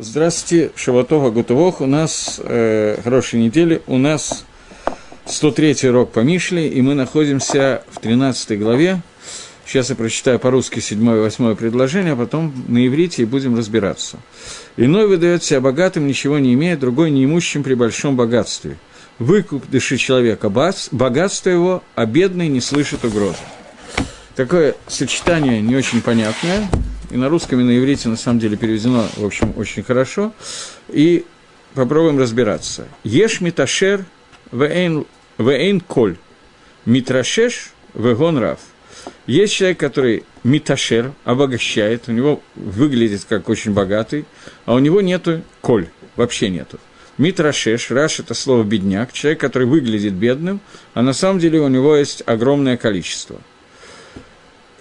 Здравствуйте, Шаватова Гутовох. У нас э, хорошей недели. У нас 103 урок по Мишле, и мы находимся в 13 главе. Сейчас я прочитаю по-русски 7 и 8 предложение, а потом на иврите и будем разбираться. «Иной выдает себя богатым, ничего не имея, другой неимущим при большом богатстве. Выкуп души человека, богатство его, а бедный не слышит угрозы». Такое сочетание не очень понятное, и на русском, и на иврите, на самом деле, переведено, в общем, очень хорошо. И попробуем разбираться. Еш миташер вейн коль. Митрашеш вегон рав. Есть человек, который миташер, обогащает, у него выглядит как очень богатый, а у него нету коль, вообще нету. Митрашеш, раш – это слово «бедняк», человек, который выглядит бедным, а на самом деле у него есть огромное количество.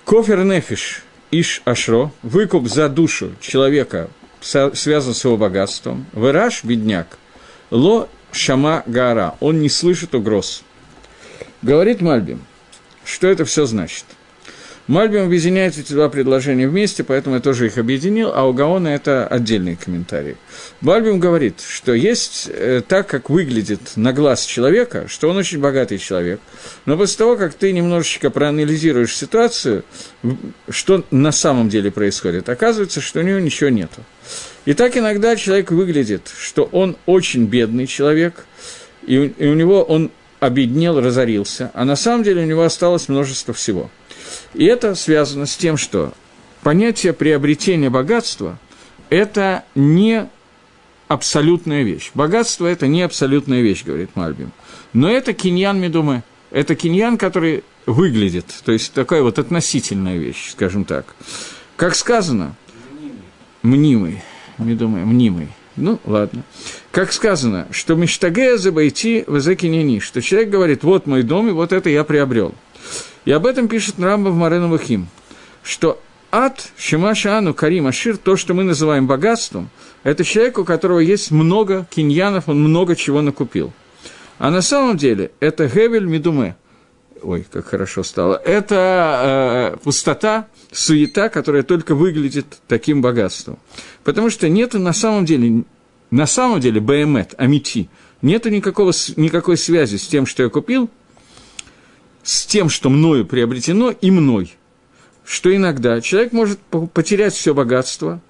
Кофер нефиш, Иш Ашро, выкуп за душу человека связан с его богатством. Выраж, бедняк, ло шама гара, он не слышит угроз. Говорит Мальбим, что это все значит? Мальбим объединяет эти два предложения вместе, поэтому я тоже их объединил, а у Гаона это отдельный комментарий. Мальбим говорит, что есть э, так, как выглядит на глаз человека, что он очень богатый человек, но после того, как ты немножечко проанализируешь ситуацию, что на самом деле происходит, оказывается, что у него ничего нету. И так иногда человек выглядит, что он очень бедный человек, и у него он обеднел, разорился, а на самом деле у него осталось множество всего – и это связано с тем, что понятие приобретения богатства – это не абсолютная вещь. Богатство – это не абсолютная вещь, говорит Мальбим. Но это киньян медумы. Это киньян, который выглядит, то есть такая вот относительная вещь, скажем так. Как сказано, мнимый, медумы, мнимый. Ну, ладно. Как сказано, что Миштагея забойти в Эзекинени, что человек говорит, вот мой дом, и вот это я приобрел. И об этом пишет Рамба в Марену Вахим, что ад Шимашану Карим Ашир, то, что мы называем богатством, это человек, у которого есть много киньянов, он много чего накупил. А на самом деле это Гевель Медуме. Ой, как хорошо стало. Это э, пустота, суета, которая только выглядит таким богатством. Потому что нет на самом деле, на самом деле, БМЭТ, Амити, нет никакого, никакой связи с тем, что я купил, с тем, что мною приобретено, и мной. Что иногда человек может потерять все богатство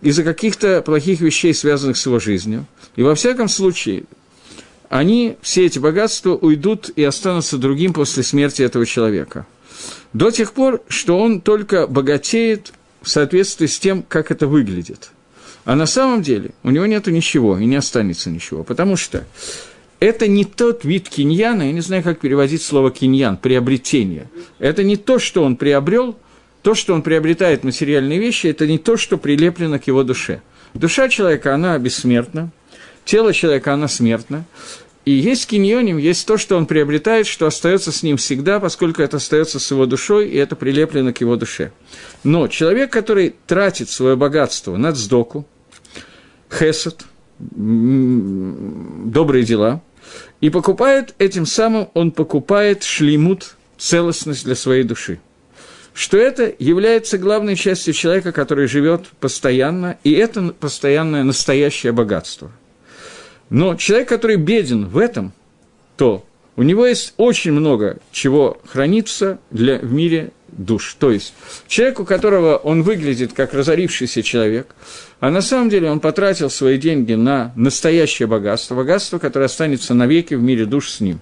из-за каких-то плохих вещей, связанных с его жизнью. И во всяком случае, они, все эти богатства, уйдут и останутся другим после смерти этого человека. До тех пор, что он только богатеет в соответствии с тем, как это выглядит. А на самом деле у него нет ничего и не останется ничего, потому что это не тот вид киньяна, я не знаю, как переводить слово киньян, приобретение. Это не то, что он приобрел, то, что он приобретает материальные вещи, это не то, что прилеплено к его душе. Душа человека, она бессмертна, тело человека, она смертна. И есть киньоним, есть то, что он приобретает, что остается с ним всегда, поскольку это остается с его душой, и это прилеплено к его душе. Но человек, который тратит свое богатство на цдоку, хесед, добрые дела, и покупает этим самым, он покупает шлеймут, целостность для своей души. Что это является главной частью человека, который живет постоянно, и это постоянное настоящее богатство. Но человек, который беден в этом, то у него есть очень много чего хранится для, в мире душ. То есть человек, у которого он выглядит как разорившийся человек, а на самом деле он потратил свои деньги на настоящее богатство, богатство, которое останется навеки в мире душ с ним.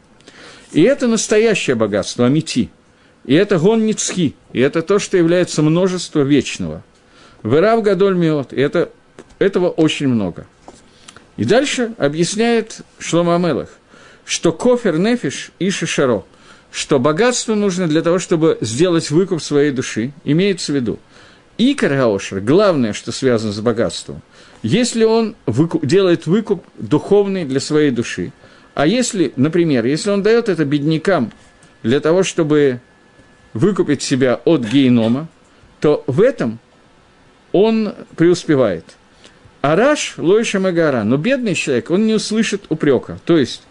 И это настоящее богатство, амити. И это гон ницхи, и это то, что является множество вечного. Вырав гадоль миот, и это, этого очень много. И дальше объясняет Шлома Амелах, что кофер нефиш и шишаро, что богатство нужно для того, чтобы сделать выкуп своей души, имеется в виду – и Каргаошер, главное, что связано с богатством, если он выкуп, делает выкуп духовный для своей души, а если, например, если он дает это беднякам для того, чтобы выкупить себя от генома, то в этом он преуспевает. Араш Лойша Магара, но бедный человек, он не услышит упрека. То есть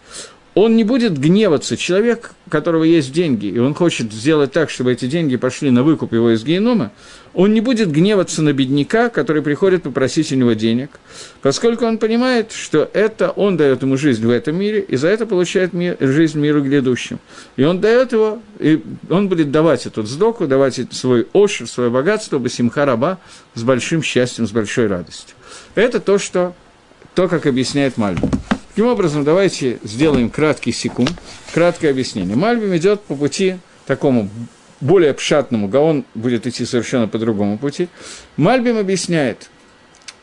он не будет гневаться. Человек, у которого есть деньги, и он хочет сделать так, чтобы эти деньги пошли на выкуп его из генома, он не будет гневаться на бедняка, который приходит попросить у него денег, поскольку он понимает, что это он дает ему жизнь в этом мире, и за это получает мир, жизнь миру грядущим. И он дает его, и он будет давать эту сдоку, давать свой ошер, свое богатство, басимха раба, с большим счастьем, с большой радостью. Это то, что, то как объясняет Мальбин. Таким образом, давайте сделаем краткий секунд, краткое объяснение. Мальбим идет по пути такому более пшатному, Гаон будет идти совершенно по другому пути. Мальбим объясняет,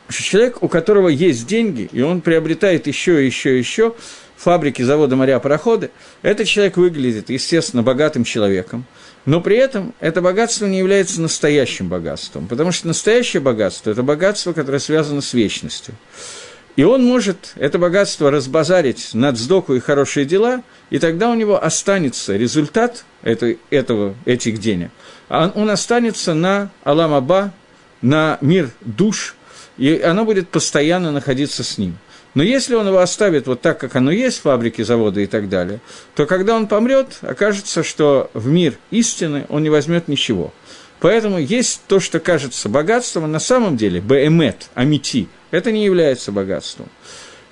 что человек, у которого есть деньги, и он приобретает еще еще еще фабрики, заводы, моря, пароходы, этот человек выглядит, естественно, богатым человеком, но при этом это богатство не является настоящим богатством, потому что настоящее богатство – это богатство, которое связано с вечностью. И он может это богатство разбазарить над сдоку и хорошие дела, и тогда у него останется результат этой, этого, этих денег. А он останется на Аламаба, на мир душ, и оно будет постоянно находиться с ним. Но если он его оставит вот так, как оно есть, фабрики, заводы и так далее, то когда он помрет, окажется, что в мир истины он не возьмет ничего. Поэтому есть то, что кажется богатством, а на самом деле, БМЭТ, Амити – это не является богатством.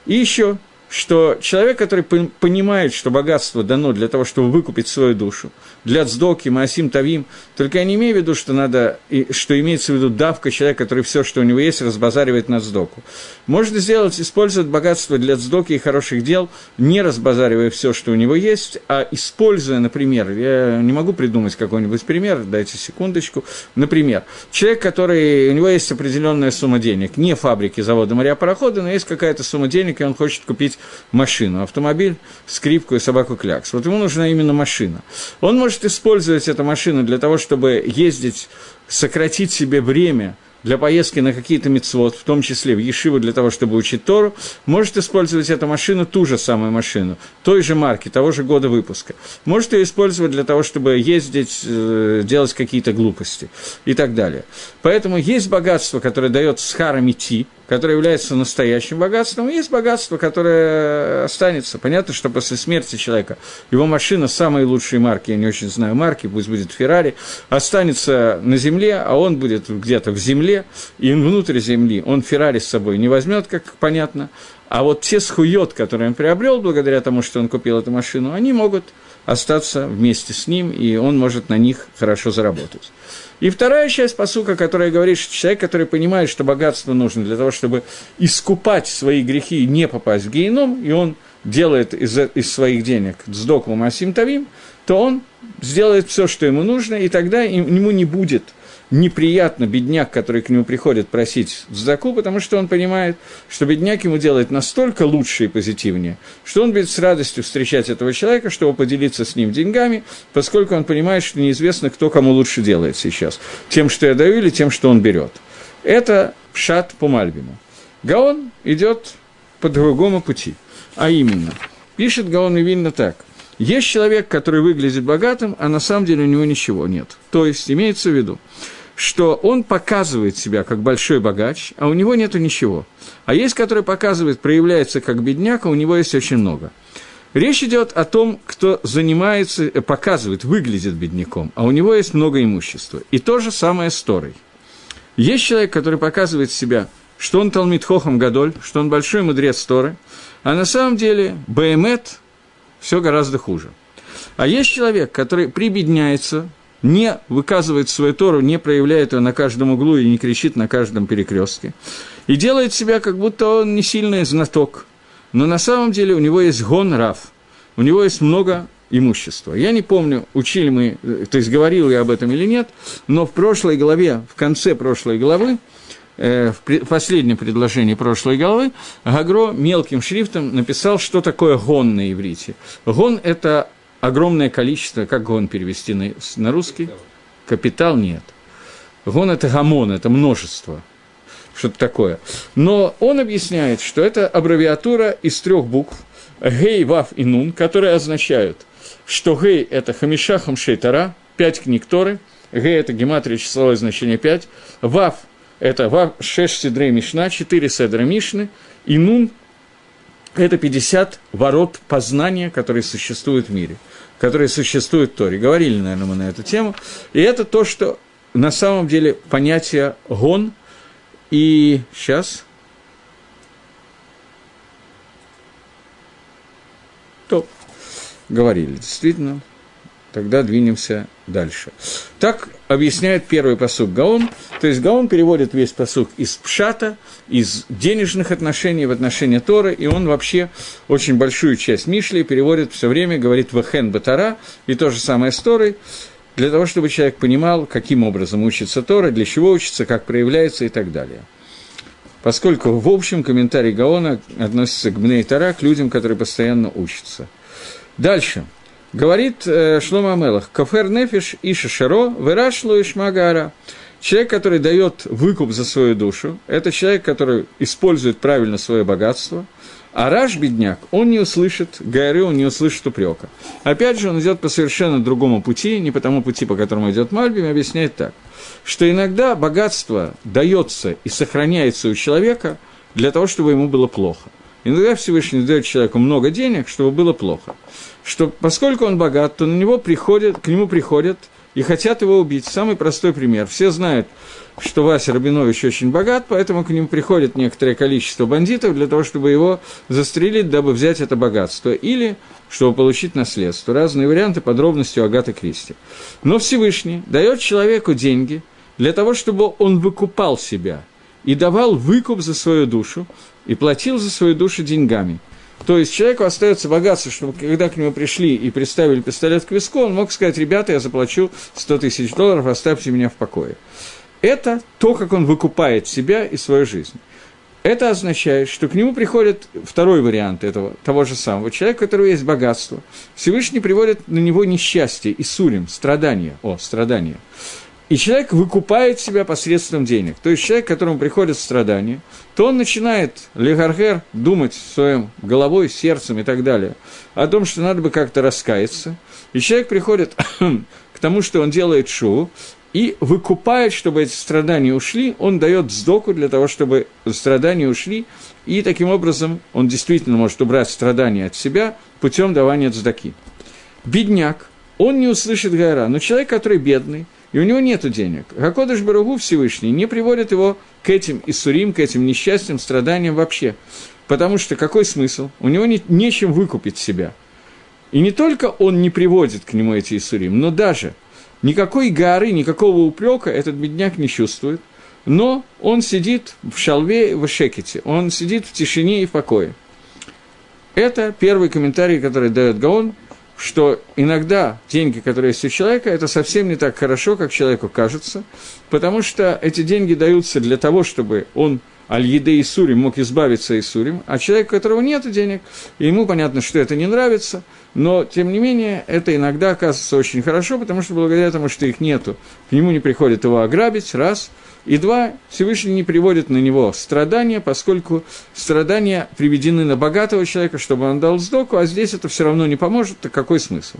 И еще, что человек, который понимает, что богатство дано для того, чтобы выкупить свою душу, для Цдоки, Маасим Тавим. Только я не имею в виду, что надо, что имеется в виду давка человека, который все, что у него есть, разбазаривает на Цдоку. Можно сделать, использовать богатство для Цдоки и хороших дел, не разбазаривая все, что у него есть, а используя, например, я не могу придумать какой-нибудь пример, дайте секундочку, например, человек, который, у него есть определенная сумма денег, не фабрики, заводы, моря, пароходы, но есть какая-то сумма денег, и он хочет купить машину, автомобиль, скрипку и собаку клякс. Вот ему нужна именно машина. Он может использовать эту машину для того, чтобы ездить, сократить себе время – для поездки на какие-то мецвод, в том числе в Ешиву для того, чтобы учить Тору, может использовать эту машину, ту же самую машину, той же марки, того же года выпуска. Может ее использовать для того, чтобы ездить, э, делать какие-то глупости и так далее. Поэтому есть богатство, которое дает схара мити, которое является настоящим богатством, и есть богатство, которое останется. Понятно, что после смерти человека его машина самой лучшей марки, я не очень знаю марки, пусть будет Феррари, останется на земле, а он будет где-то в земле, и внутрь земли он Феррари с собой не возьмет, как понятно, а вот те схует, которые он приобрел благодаря тому, что он купил эту машину, они могут остаться вместе с ним, и он может на них хорошо заработать. И вторая часть посука, которая говорит, что человек, который понимает, что богатство нужно для того, чтобы искупать свои грехи и не попасть в геном, и он делает из, из своих денег сдоку Масим Тавим, то он сделает все, что ему нужно, и тогда ему не будет – неприятно бедняк, который к нему приходит просить заку, потому что он понимает, что бедняк ему делает настолько лучше и позитивнее, что он будет с радостью встречать этого человека, чтобы поделиться с ним деньгами, поскольку он понимает, что неизвестно, кто кому лучше делает сейчас, тем, что я даю, или тем, что он берет. Это шат по Мальбиму. Гаон идет по другому пути, а именно, пишет Гаон Вильна так – есть человек, который выглядит богатым, а на самом деле у него ничего нет. То есть, имеется в виду, что он показывает себя как большой богач, а у него нету ничего. А есть, который показывает, проявляется как бедняк, а у него есть очень много. Речь идет о том, кто занимается, э, показывает, выглядит бедняком, а у него есть много имущества. И то же самое с Торой. Есть человек, который показывает себя, что он Талмит Хохам Гадоль, что он большой мудрец Торы, а на самом деле Баэмет все гораздо хуже. А есть человек, который прибедняется, не выказывает свою Тору, не проявляет ее на каждом углу и не кричит на каждом перекрестке. И делает себя, как будто он не сильный знаток. Но на самом деле у него есть гон рав, у него есть много имущества. Я не помню, учили мы, то есть говорил я об этом или нет, но в прошлой главе, в конце прошлой главы, э, в последнем предложении прошлой главы, Гагро мелким шрифтом написал, что такое гон на иврите. Гон – это огромное количество, как гон перевести на, на русский? Капитал нет. Гон – это гамон, это множество, что-то такое. Но он объясняет, что это аббревиатура из трех букв – гей, вав и нун, которые означают, что гей – это хамиша, хамшей, тара, пять книг Торы, гей – это гематрия, числовое значение пять, вав – это вав, шеш седрей мишна, четыре седра мишны, и нун это 50 ворот познания, которые существуют в мире, которые существуют в Торе. Говорили, наверное, мы на эту тему. И это то, что на самом деле понятие гон и сейчас то говорили, действительно, тогда двинемся дальше. Так объясняет первый посук Гаон. То есть Гаон переводит весь посук из пшата, из денежных отношений в отношения Торы, и он вообще очень большую часть Мишли переводит все время, говорит «вахен батара», и то же самое с Торой, для того, чтобы человек понимал, каким образом учится Тора, для чего учится, как проявляется и так далее. Поскольку, в общем, комментарий Гаона относится к Бней к людям, которые постоянно учатся. Дальше – Говорит э, Шлома Амелах, «Кофер нефиш иша шаро, вырашло и шмагара». Человек, который дает выкуп за свою душу, это человек, который использует правильно свое богатство, а Раш, бедняк, он не услышит горы, он не услышит упрека. Опять же, он идет по совершенно другому пути, не по тому пути, по которому идет Мальбим, объясняет так, что иногда богатство дается и сохраняется у человека для того, чтобы ему было плохо. Иногда Всевышний дает человеку много денег, чтобы было плохо что поскольку он богат, то на него приходят, к нему приходят и хотят его убить. Самый простой пример. Все знают, что Вася Рабинович очень богат, поэтому к нему приходит некоторое количество бандитов для того, чтобы его застрелить, дабы взять это богатство, или чтобы получить наследство. Разные варианты, подробности у Агаты Кристи. Но Всевышний дает человеку деньги для того, чтобы он выкупал себя и давал выкуп за свою душу, и платил за свою душу деньгами – то есть человеку остается богатство, чтобы когда к нему пришли и представили пистолет к виску, он мог сказать, ребята, я заплачу 100 тысяч долларов, оставьте меня в покое. Это то, как он выкупает себя и свою жизнь. Это означает, что к нему приходит второй вариант этого, того же самого человека, у которого есть богатство. Всевышний приводит на него несчастье, и сурим, страдания. О, страдания. И человек выкупает себя посредством денег. То есть человек, которому приходят страдания, то он начинает, легаргер, думать своим головой, сердцем и так далее, о том, что надо бы как-то раскаяться. И человек приходит к тому, что он делает шоу, и выкупает, чтобы эти страдания ушли, он дает сдоку для того, чтобы страдания ушли, и таким образом он действительно может убрать страдания от себя путем давания сдаки. Бедняк, он не услышит гора, но человек, который бедный, и у него нет денег. Хакодыш Барагу Всевышний не приводит его к этим иссурим, к этим несчастьям, страданиям вообще. Потому что какой смысл? У него не, нечем выкупить себя. И не только он не приводит к нему эти иссурим, но даже никакой горы, никакого упрека этот бедняк не чувствует, но он сидит в шалве, в шекете, он сидит в тишине и в покое. Это первый комментарий, который дает Гаон – что иногда деньги, которые есть у человека, это совсем не так хорошо, как человеку кажется, потому что эти деньги даются для того, чтобы он Аль-Еде Сурим мог избавиться и Сурим, а человек, у которого нет денег, ему понятно, что это не нравится, но, тем не менее, это иногда оказывается очень хорошо, потому что благодаря тому, что их нету, к нему не приходит его ограбить, раз – и два, Всевышний не приводит на него страдания, поскольку страдания приведены на богатого человека, чтобы он дал сдоку, а здесь это все равно не поможет, так какой смысл?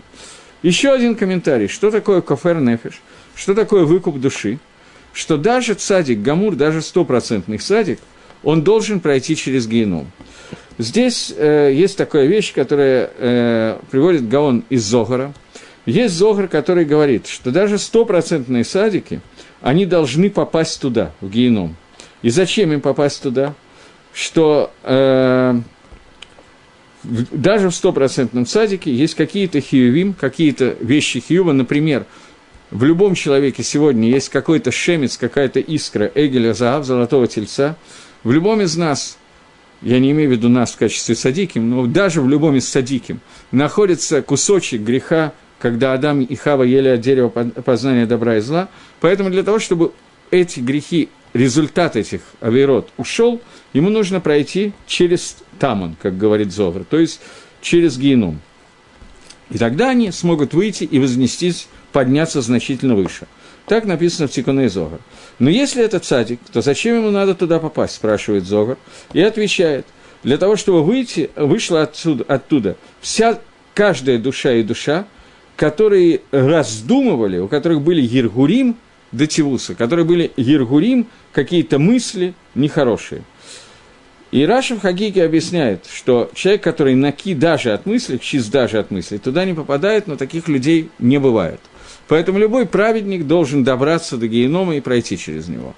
Еще один комментарий. Что такое кофер нефиш? Что такое выкуп души? Что даже цадик, гамур, даже стопроцентный садик, он должен пройти через геном. Здесь э, есть такая вещь, которая э, приводит Гаон из Зогара. Есть Зогар, который говорит, что даже стопроцентные садики – они должны попасть туда, в геном. И зачем им попасть туда? Что э, даже в стопроцентном садике есть какие-то хиювим, какие-то вещи хиюва, например, в любом человеке сегодня есть какой-то шемец, какая-то искра Эгеля Заав, золотого тельца. В любом из нас, я не имею в виду нас в качестве садиким, но даже в любом из садиким, находится кусочек греха когда Адам и Хава ели от дерева познания добра и зла. Поэтому для того, чтобы эти грехи, результат этих авирот ушел, ему нужно пройти через Тамон, как говорит Зовр, то есть через геном. И тогда они смогут выйти и вознестись, подняться значительно выше. Так написано в Тикуне Зогар. Но если это цадик, то зачем ему надо туда попасть, спрашивает Зогар. И отвечает, для того, чтобы выйти, вышла отсюда, оттуда вся, каждая душа и душа, которые раздумывали, у которых были Ергурим до Тивуса, которые были Ергурим, какие-то мысли нехорошие. И Раша в Хагике объясняет, что человек, который наки даже от мысли, чист даже от мысли, туда не попадает, но таких людей не бывает. Поэтому любой праведник должен добраться до генома и пройти через него.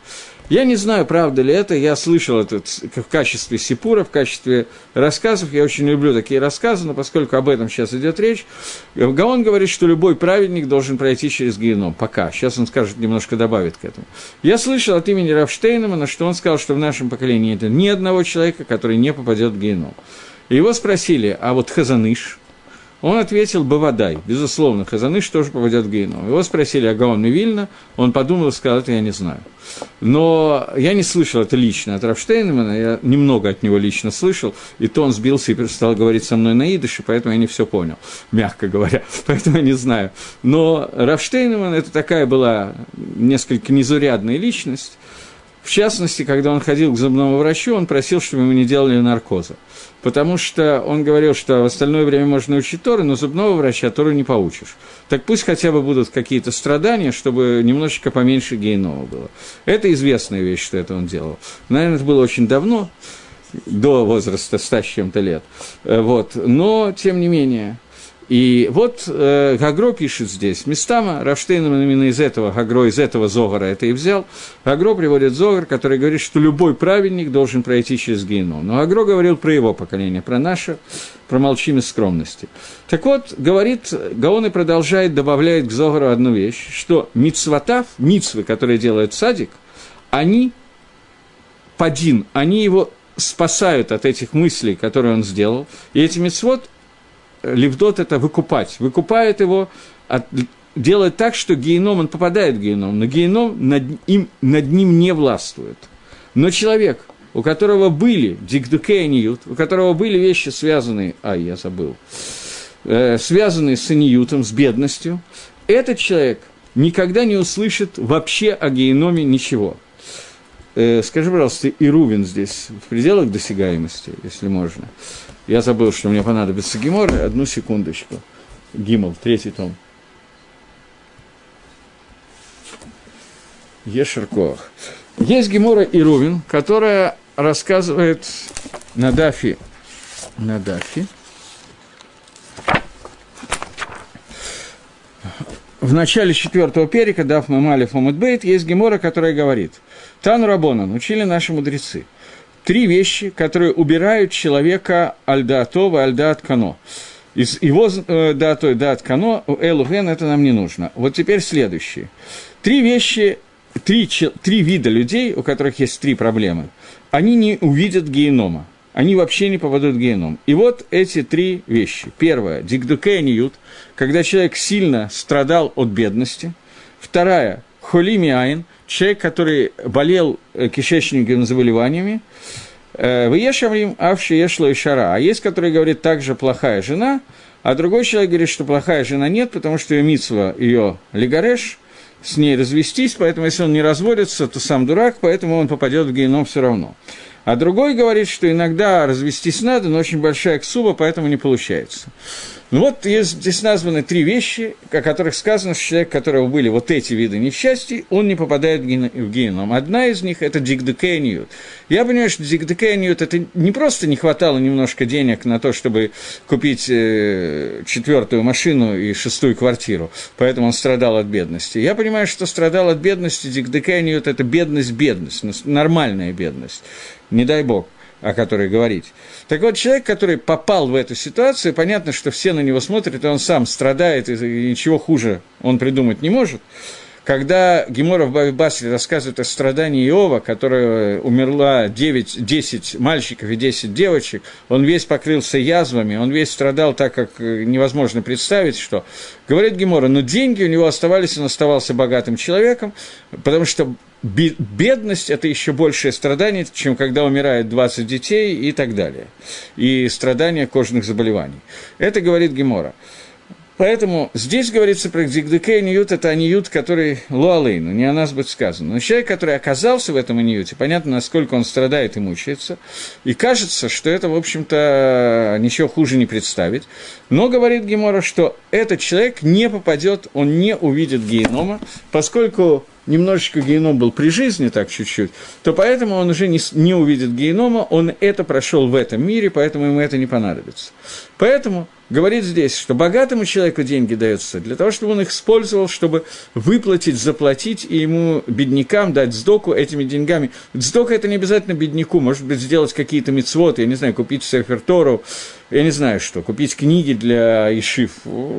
Я не знаю, правда ли это, я слышал это в качестве сипура, в качестве рассказов, я очень люблю такие рассказы, но поскольку об этом сейчас идет речь, Гаон говорит, что любой праведник должен пройти через геном, пока, сейчас он скажет, немножко добавит к этому. Я слышал от имени Рафштейнемана, что он сказал, что в нашем поколении нет ни одного человека, который не попадет в геном. Его спросили, а вот Хазаныш – он ответил «Бавадай». Безусловно, Хазаныш тоже попадет в геном. Его спросили о Гаоне Вильна, он подумал и сказал, это я не знаю. Но я не слышал это лично от Рафштейнмана, я немного от него лично слышал, и то он сбился и стал говорить со мной на идыше, поэтому я не все понял, мягко говоря, поэтому я не знаю. Но Рафштейнман – это такая была несколько незурядная личность, в частности, когда он ходил к зубному врачу, он просил, чтобы ему не делали наркоза. Потому что он говорил, что в остальное время можно учить Торы, но зубного врача Тору не поучишь. Так пусть хотя бы будут какие-то страдания, чтобы немножечко поменьше гейнова было. Это известная вещь, что это он делал. Наверное, это было очень давно, до возраста 100 с чем-то лет. Э, вот. Но, тем не менее, и вот э, Гагро пишет здесь, местама, Рафштейн именно из этого, Гагро из этого Зогара это и взял, Гагро приводит Зогар, который говорит, что любой праведник должен пройти через геном. Но Гагро говорил про его поколение, про наше, промолчим из скромности. Так вот, говорит, Гаон и продолжает, добавляет к Зогару одну вещь, что мицватав, мицвы, которые делает садик, они падин, они его спасают от этих мыслей, которые он сделал, и эти мицвод Левдот – это выкупать. Выкупает его, от, делает так, что геном, он попадает в геном, но геном над, им, над ним не властвует. Но человек, у которого были дикдукейниют, у которого были вещи, связанные, а, я забыл, э, связанные с иниютом, с бедностью, этот человек никогда не услышит вообще о геноме ничего. Э, скажи, пожалуйста, Ирувин здесь в пределах досягаемости, если можно. Я забыл, что мне понадобится гемор. Одну секундочку. Гимл, третий том. Ешеркох. Есть Гемора и Рувин, которая рассказывает на Дафи, на Дафи, в начале четвертого перика, Даф Мамалев Мамудбейт, есть Гемора, которая говорит, Тану Рабонан, учили наши мудрецы – три вещи, которые убирают человека альдаатова, альдаат кано. Из его э, датой дат элуген, это нам не нужно. Вот теперь следующие. Три вещи, три, три вида людей, у которых есть три проблемы, они не увидят генома. Они вообще не попадут в геном. И вот эти три вещи. Первое – дикдукениют, когда человек сильно страдал от бедности. Вторая – холимиайн, человек, который болел э, кишечниками заболеваниями, э, вы ешаврим авши ешло и шара. А есть, который говорит, также плохая жена, а другой человек говорит, что плохая жена нет, потому что ее митсва, ее лигареш, с ней развестись, поэтому если он не разводится, то сам дурак, поэтому он попадет в геном все равно. А другой говорит, что иногда развестись надо, но очень большая ксуба, поэтому не получается. Ну вот есть, здесь названы три вещи, о которых сказано, что человек, у которого были вот эти виды несчастий, он не попадает в геном. Одна из них – это дикдекениют. Я понимаю, что дикдекениют – это не просто не хватало немножко денег на то, чтобы купить э, четвертую машину и шестую квартиру, поэтому он страдал от бедности. Я понимаю, что страдал от бедности, дикдекениют – это бедность-бедность, нормальная бедность, не дай бог о которой говорить. Так вот, человек, который попал в эту ситуацию, понятно, что все на него смотрят, и он сам страдает, и ничего хуже он придумать не может. Когда Гемора в Бавибасре рассказывает о страдании Иова, которая умерла 9, 10 мальчиков и 10 девочек, он весь покрылся язвами, он весь страдал так, как невозможно представить, что. Говорит Гемора, но деньги у него оставались, он оставался богатым человеком, потому что бедность – это еще большее страдание, чем когда умирает 20 детей и так далее. И страдания кожных заболеваний. Это говорит Гемора. Поэтому здесь говорится про Дигдеке Ниют, это Аниют, который Луалейну, не о нас будет сказано. Но человек, который оказался в этом Аниюте, понятно, насколько он страдает и мучается, и кажется, что это, в общем-то, ничего хуже не представить. Но говорит Гемора, что этот человек не попадет, он не увидит генома, поскольку немножечко геном был при жизни, так чуть-чуть, то поэтому он уже не, не увидит генома, он это прошел в этом мире, поэтому ему это не понадобится. Поэтому говорит здесь, что богатому человеку деньги даются для того, чтобы он их использовал, чтобы выплатить, заплатить и ему, беднякам, дать сдоку этими деньгами. Сдока – это не обязательно бедняку, может быть, сделать какие-то мецвоты, я не знаю, купить Сефертору, я не знаю что, купить книги для Ишив,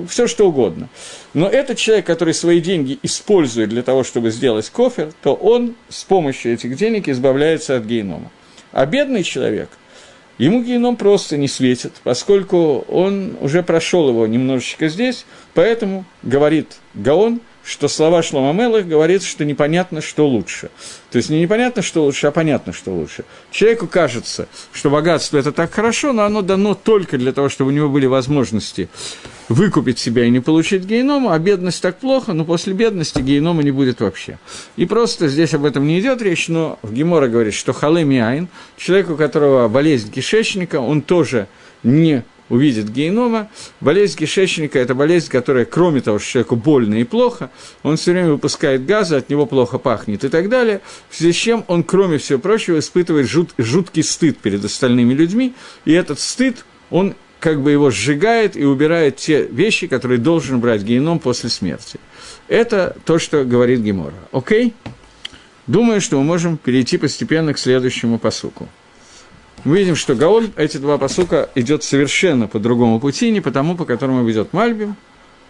все что угодно. Но этот человек, который свои деньги использует для того, чтобы сделать кофер, то он с помощью этих денег избавляется от генома. А бедный человек – Ему геном просто не светит, поскольку он уже прошел его немножечко здесь, поэтому говорит Гаон – что слова Шлома Мелых говорит, что непонятно, что лучше. То есть не непонятно, что лучше, а понятно, что лучше. Человеку кажется, что богатство – это так хорошо, но оно дано только для того, чтобы у него были возможности выкупить себя и не получить генома, а бедность так плохо, но после бедности генома не будет вообще. И просто здесь об этом не идет речь, но в Гемора говорит, что халэ миайн, человек, у которого болезнь кишечника, он тоже не увидит генома. Болезнь кишечника – это болезнь, которая, кроме того, что человеку больно и плохо, он все время выпускает газы, от него плохо пахнет и так далее, в связи с чем он, кроме всего прочего, испытывает жут, жуткий стыд перед остальными людьми, и этот стыд, он как бы его сжигает и убирает те вещи, которые должен брать גיהנום после смерти. Это то, что говорит Гемора. Окей? Думаю, что мы можем перейти постепенно к следующему посуку мы видим, что Гаон, эти два посука, идет совершенно по другому пути, не по тому, по которому ведет Мальбим,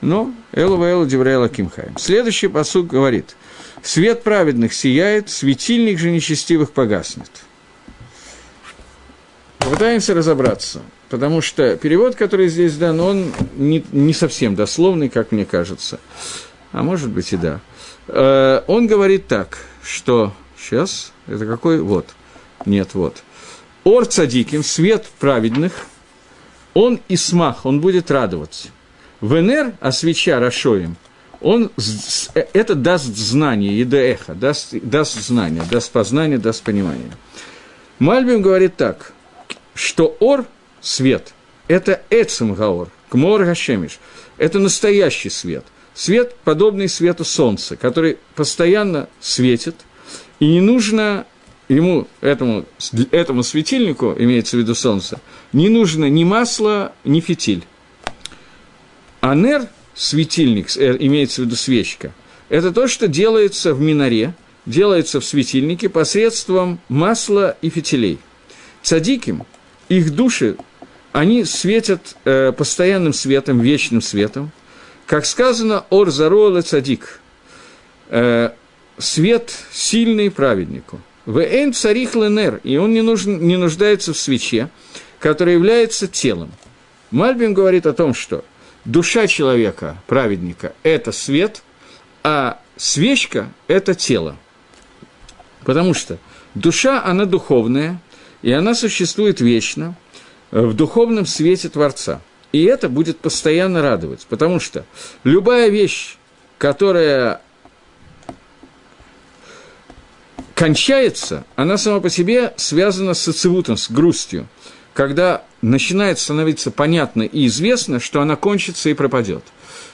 но אלו ואלו דברי אלוקים חיים. Следующий посук говорит, «Свет праведных сияет, светильник же нечестивых погаснет». Попытаемся разобраться, потому что перевод, который здесь дан, он не, не совсем дословный, как мне кажется, а может быть и да. Э, он говорит так, что... Сейчас, это какой? Вот. Нет, вот. Ор цадиким, свет праведных, он и смах, он будет радоваться. Венер, а свеча Рашоем, он, это даст знание, едаэха, даст, даст знание, даст познание, даст понимание. Мальбим говорит так, что ор, свет, это эцем гаор, кмор гашемиш, это настоящий свет. Свет, подобный свету солнца, который постоянно светит, и не нужно ему, этому, этому светильнику, имеется в виду солнце, не нужно ни масло, ни фитиль. Анер, светильник, э, имеется в виду свечка, это то, что делается в миноре, делается в светильнике посредством масла и фитилей. Цадиким, их души, они светят э, постоянным светом, вечным светом. Как сказано, ор зарола цадик, э, свет сильный праведнику – Вэйн царих ленер, и он не, нужен, не нуждается в свече, которая является телом. Мальбин говорит о том, что душа человека, праведника, это свет, а свечка – это тело. Потому что душа, она духовная, и она существует вечно в духовном свете Творца. И это будет постоянно радовать, потому что любая вещь, которая кончается, она сама по себе связана с социвутом, с грустью, когда начинает становиться понятно и известно, что она кончится и пропадет.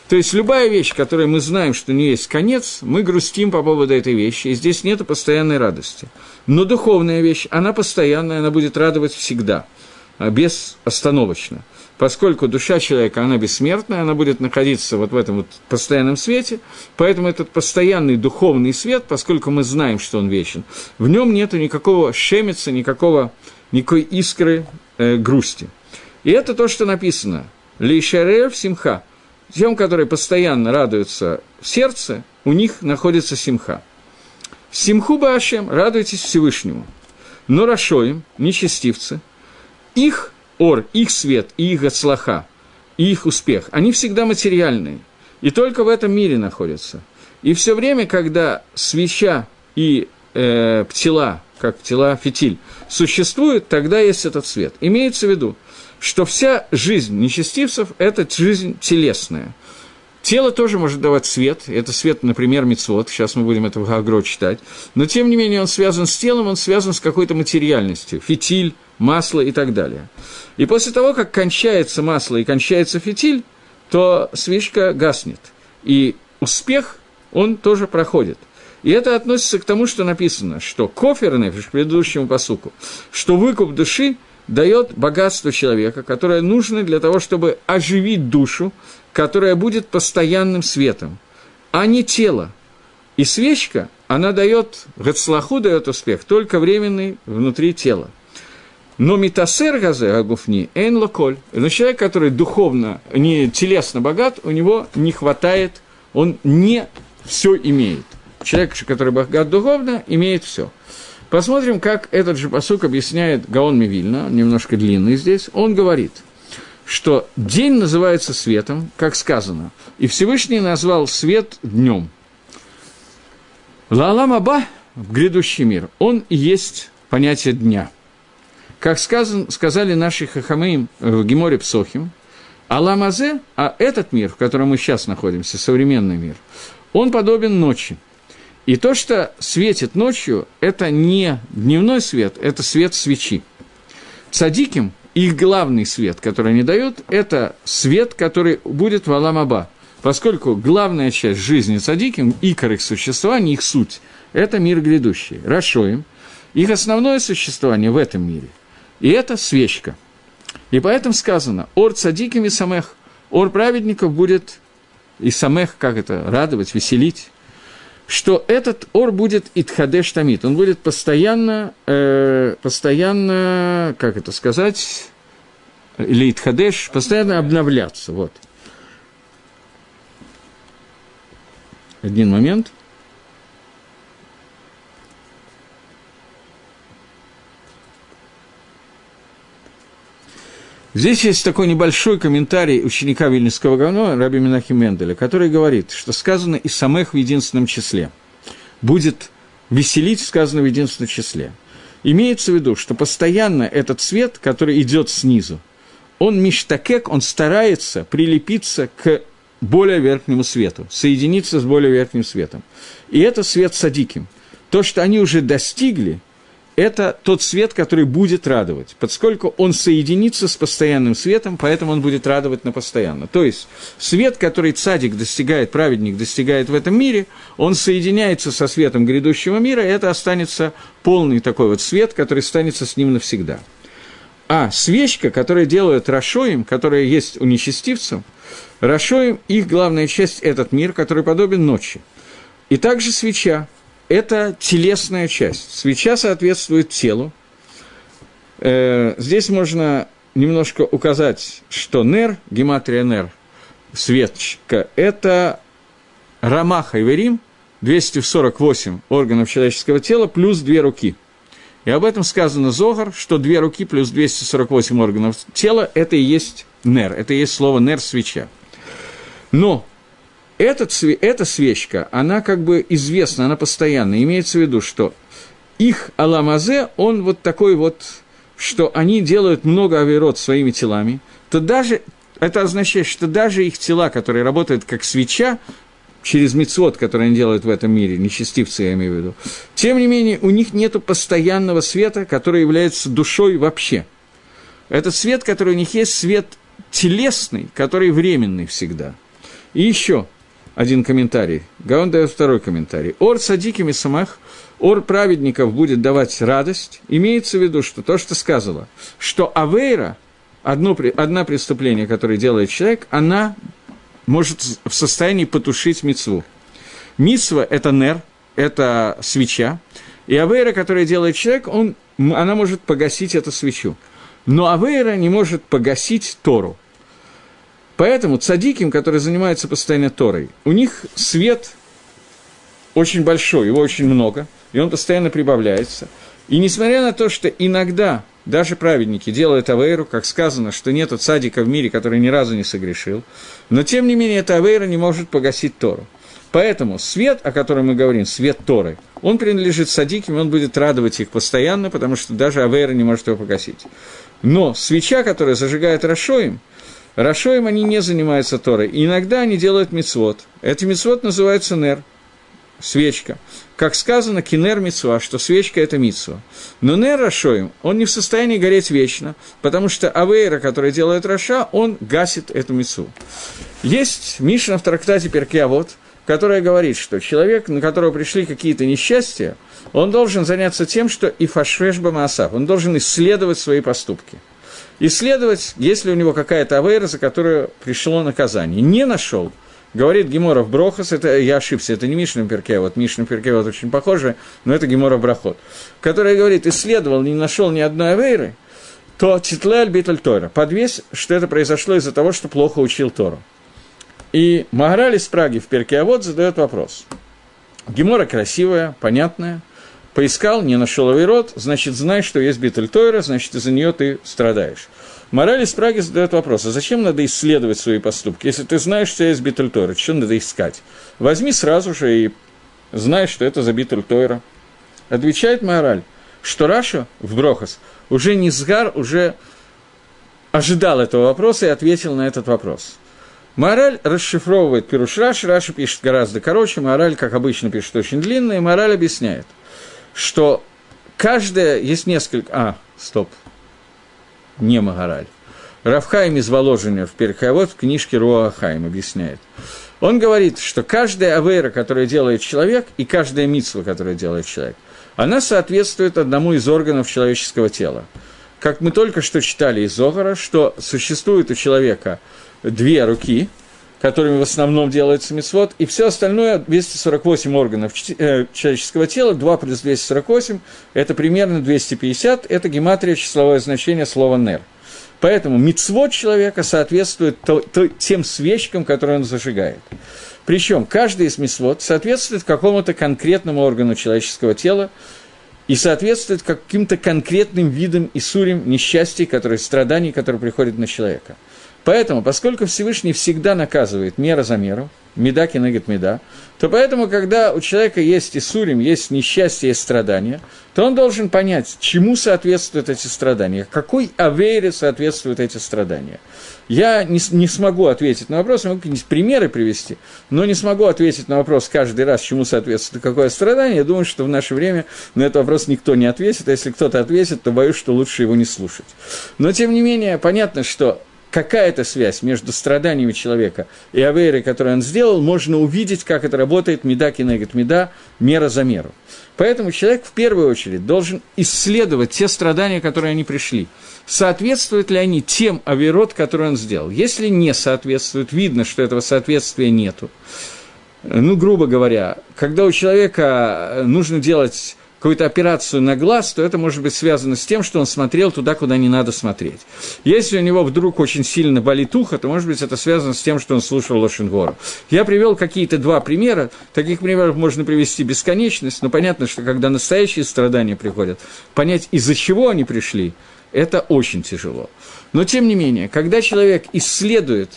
То есть любая вещь, которой мы знаем, что не есть конец, мы грустим по поводу этой вещи, и здесь нет постоянной радости. Но духовная вещь, она постоянная, она будет радовать всегда, а, безостановочно поскольку душа человека, она бессмертная, она будет находиться вот в этом вот постоянном свете, поэтому этот постоянный духовный свет, поскольку мы знаем, что он вечен, в нем нет никакого шемица, никакого, никакой искры э, грусти. И это то, что написано. Лейшарев симха. Тем, которые постоянно радуются в сердце, у них находится симха. Симху Башем, радуйтесь Всевышнему. Но Рашоим, нечестивцы, их ор, их свет и их отслаха, и их успех, они всегда материальные, и только в этом мире находятся. И все время, когда свеча и э, птила, как птила фитиль, существуют, тогда есть этот свет. Имеется в виду, что вся жизнь нечестивцев – это жизнь телесная. Тело тоже может давать свет, это свет, например, мицвод, сейчас мы будем это в Гагро читать, но тем не менее он связан с телом, он связан с какой-то материальностью, фитиль, масло и так далее. И после того, как кончается масло и кончается фитиль, то свечка гаснет. И успех, он тоже проходит. И это относится к тому, что написано, что кофер нефиш, к предыдущему посуку, что выкуп души дает богатство человека, которое нужно для того, чтобы оживить душу, которая будет постоянным светом, а не тело. И свечка, она дает, гацлаху дает успех, только временный внутри тела. Но метасер газе агуфни эйн локоль. Но человек, который духовно, не телесно богат, у него не хватает, он не все имеет. Человек, который богат духовно, имеет все. Посмотрим, как этот же посук объясняет Гаон Мивильна, немножко длинный здесь. Он говорит, что день называется светом, как сказано, и Всевышний назвал свет днем. Лалам Аба, грядущий мир, он и есть понятие дня. Как сказан, сказали наши хахамеим в Геморе Псохим, Аламазе, а этот мир, в котором мы сейчас находимся, современный мир, он подобен ночи – и то, что светит ночью, это не дневной свет, это свет свечи. Цадиким, их главный свет, который они дают, это свет, который будет в Аламаба. Поскольку главная часть жизни цадиким, икор их существования, их суть, это мир грядущий. Рашоим, их основное существование в этом мире. И это свечка. И поэтому сказано, ор цадиким и самех, ор праведников будет и самех, как это, радовать, веселить что этот ор будет Итхадеш Тамит, он будет постоянно, э, постоянно, как это сказать, или Итхадеш, постоянно обновляться, вот. Один момент – Здесь есть такой небольшой комментарий ученика Вильнюсского говно Раби Минахи Менделя, который говорит, что сказано и самых в единственном числе. Будет веселить сказано в единственном числе. Имеется в виду, что постоянно этот свет, который идет снизу, он миштакек, он старается прилепиться к более верхнему свету, соединиться с более верхним светом. И это свет садиким. То, что они уже достигли – это тот свет, который будет радовать, поскольку он соединится с постоянным светом, поэтому он будет радовать на постоянно. То есть свет, который цадик достигает, праведник достигает в этом мире, он соединяется со светом грядущего мира, и это останется полный такой вот свет, который останется с ним навсегда. А свечка, которую делают Рашоем, которая есть у нечестивцев, Рашоем, их главная часть – этот мир, который подобен ночи. И также свеча, это телесная часть. Свеча соответствует телу. Э, здесь можно немножко указать, что нер, гематрия нер, светочка, это рамаха и верим, 248 органов человеческого тела плюс две руки. И об этом сказано Зогар, что две руки плюс 248 органов тела – это и есть нер, это и есть слово нер – свеча. Но этот, эта свечка, она как бы известна, она постоянна. Имеется в виду, что их аламазе, он вот такой вот, что они делают много авирот своими телами, то даже это означает, что даже их тела, которые работают как свеча, через мецвод, который они делают в этом мире, нечестивцы я имею в виду, тем не менее у них нет постоянного света, который является душой вообще. Этот свет, который у них есть, свет телесный, который временный всегда. И еще, один комментарий. Гаон дает второй комментарий. Ор садиким и самах, ор праведников будет давать радость. Имеется в виду, что то, что сказала, что авейра, одно, одно преступление, которое делает человек, она может в состоянии потушить мицву. Мицва – это нер, это свеча, и авейра, которая делает человек, он, она может погасить эту свечу. Но авейра не может погасить Тору. Поэтому цадиким, которые занимаются постоянно Торой, у них свет очень большой, его очень много, и он постоянно прибавляется. И несмотря на то, что иногда даже праведники делают авейру, как сказано, что нету цадика в мире, который ни разу не согрешил, но тем не менее эта авейра не может погасить Тору. Поэтому свет, о котором мы говорим, свет Торы, он принадлежит садиким, он будет радовать их постоянно, потому что даже авейра не может его погасить. Но свеча, которая зажигает Рашоим, Рашоем они не занимаются Торой. И иногда они делают мицвод. Эти мицвод называется нер, свечка. Как сказано, кинер мицва, что свечка – это мицва. Но нер Рашоем, он не в состоянии гореть вечно, потому что Авейра, который делает Раша, он гасит эту мицву. Есть Мишна в трактате Перкиавод, которая говорит, что человек, на которого пришли какие-то несчастья, он должен заняться тем, что и фашвешба маасав, он должен исследовать свои поступки. Исследовать, если у него какая-то авейра, за которую пришло наказание. Не нашел, Говорит Геморов Брохас, это я ошибся, это не Мишна Перке, вот Мишна Перке вот очень похоже, но это Геморов Брахот, который говорит, исследовал, не нашел ни одной авейры, то Титлель Биталь Тора, подвесь, что это произошло из-за того, что плохо учил Тору. И Магараль из Праги в Перке а вот задает вопрос. Гемора красивая, понятная, поискал, не нашел авирот, значит, знай, что есть Биталь Тойра, значит, из-за нее ты страдаешь. Мораль из Праги задает вопрос, а зачем надо исследовать свои поступки? Если ты знаешь, что есть Битультойра, что надо искать? Возьми сразу же и знай, что это за Битультойра. Отвечает мораль, что Раша в Брохас уже не сгар, уже ожидал этого вопроса и ответил на этот вопрос. Мораль расшифровывает Пируш Раши, Раши пишет гораздо короче, мораль, как обычно, пишет очень длинно, и мораль объясняет, что каждая, есть несколько... А, стоп, не Магараль. Равхайм из Воложения в Перхайвод в книжке Руахайм объясняет. Он говорит, что каждая авера, которую делает человек, и каждая митсва, которую делает человек, она соответствует одному из органов человеческого тела. Как мы только что читали из Зогара, что существует у человека две руки, которыми в основном делается мисвод, и все остальное 248 органов э, человеческого тела, 2 плюс 248, это примерно 250, это гематрия, числовое значение слова «нер». Поэтому мицвод человека соответствует то, то, тем свечкам, которые он зажигает. Причем каждый из мицвод соответствует какому-то конкретному органу человеческого тела и соответствует каким-то конкретным видам и сурим несчастий, которые, страданий, которые приходят на человека – Поэтому, поскольку Всевышний всегда наказывает мера за меру, меда кинегет меда, то поэтому, когда у человека есть Исурим, есть несчастье, есть страдания, то он должен понять, чему соответствуют эти страдания, какой авере соответствуют эти страдания. Я не, не смогу ответить на вопрос, могу какие-нибудь примеры привести, но не смогу ответить на вопрос каждый раз, чему соответствует какое страдание. Я думаю, что в наше время на этот вопрос никто не ответит, а если кто-то ответит, то боюсь, что лучше его не слушать. Но, тем не менее, понятно, что какая-то связь между страданиями человека и авейрой, которую он сделал, можно увидеть, как это работает меда кинегет меда, мера за меру. Поэтому человек в первую очередь должен исследовать те страдания, которые они пришли. Соответствуют ли они тем авирот, которые он сделал? Если не соответствуют, видно, что этого соответствия нету. Ну, грубо говоря, когда у человека нужно делать какую-то операцию на глаз, то это может быть связано с тем, что он смотрел туда, куда не надо смотреть. Если у него вдруг очень сильно болит ухо, то, может быть, это связано с тем, что он слушал Лошенгору. Я привел какие-то два примера, таких примеров можно привести бесконечность, но понятно, что когда настоящие страдания приходят, понять, из-за чего они пришли, это очень тяжело. Но, тем не менее, когда человек исследует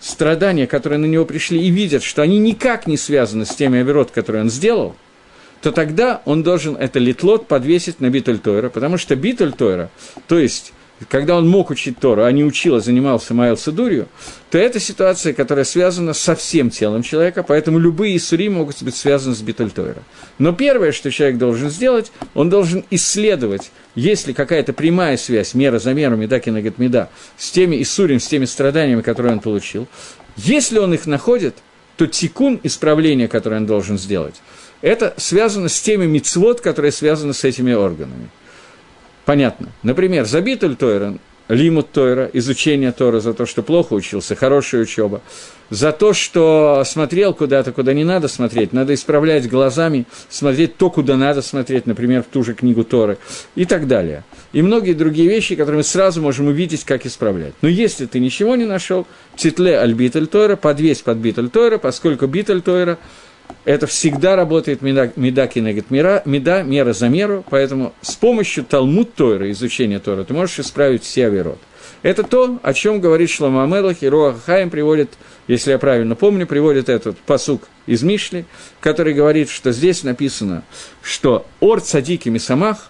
страдания, которые на него пришли, и видят, что они никак не связаны с теми оверот, которые он сделал – то тогда он должен это литлот подвесить на битуль Тойра, потому что битуль Тойра, то есть когда он мог учить Тору, а не учил, а занимался Майл Садурью, то это ситуация, которая связана со всем телом человека, поэтому любые исури могут быть связаны с Битуль Тойра. Но первое, что человек должен сделать, он должен исследовать, есть ли какая-то прямая связь, мера за меру, медакина говорит, меда, с теми исурим, с теми страданиями, которые он получил. Если он их находит, то тикун, исправление, которое он должен сделать, это связано с теми мицвод, которые связаны с этими органами. Понятно. Например, забитуль Тойра, лимут Тойра, изучение Тора за то, что плохо учился, хорошая учеба, за то, что смотрел куда-то, куда не надо смотреть, надо исправлять глазами, смотреть то, куда надо смотреть, например, в ту же книгу Торы и так далее. И многие другие вещи, которые мы сразу можем увидеть, как исправлять. Но если ты ничего не нашел, титле аль биталь Тойра, подвесь под биталь Тойра, поскольку биталь Тойра – это всегда работает меда, меда кинегет мира, меда, мера за меру, поэтому с помощью Талмуд Тойра, изучения Тора, ты можешь исправить все авирот. Это то, о чем говорит Шлома Амелах, и Роа Хаим приводит, если я правильно помню, приводит этот посук из Мишли, который говорит, что здесь написано, что Ор Цадики Мисамах –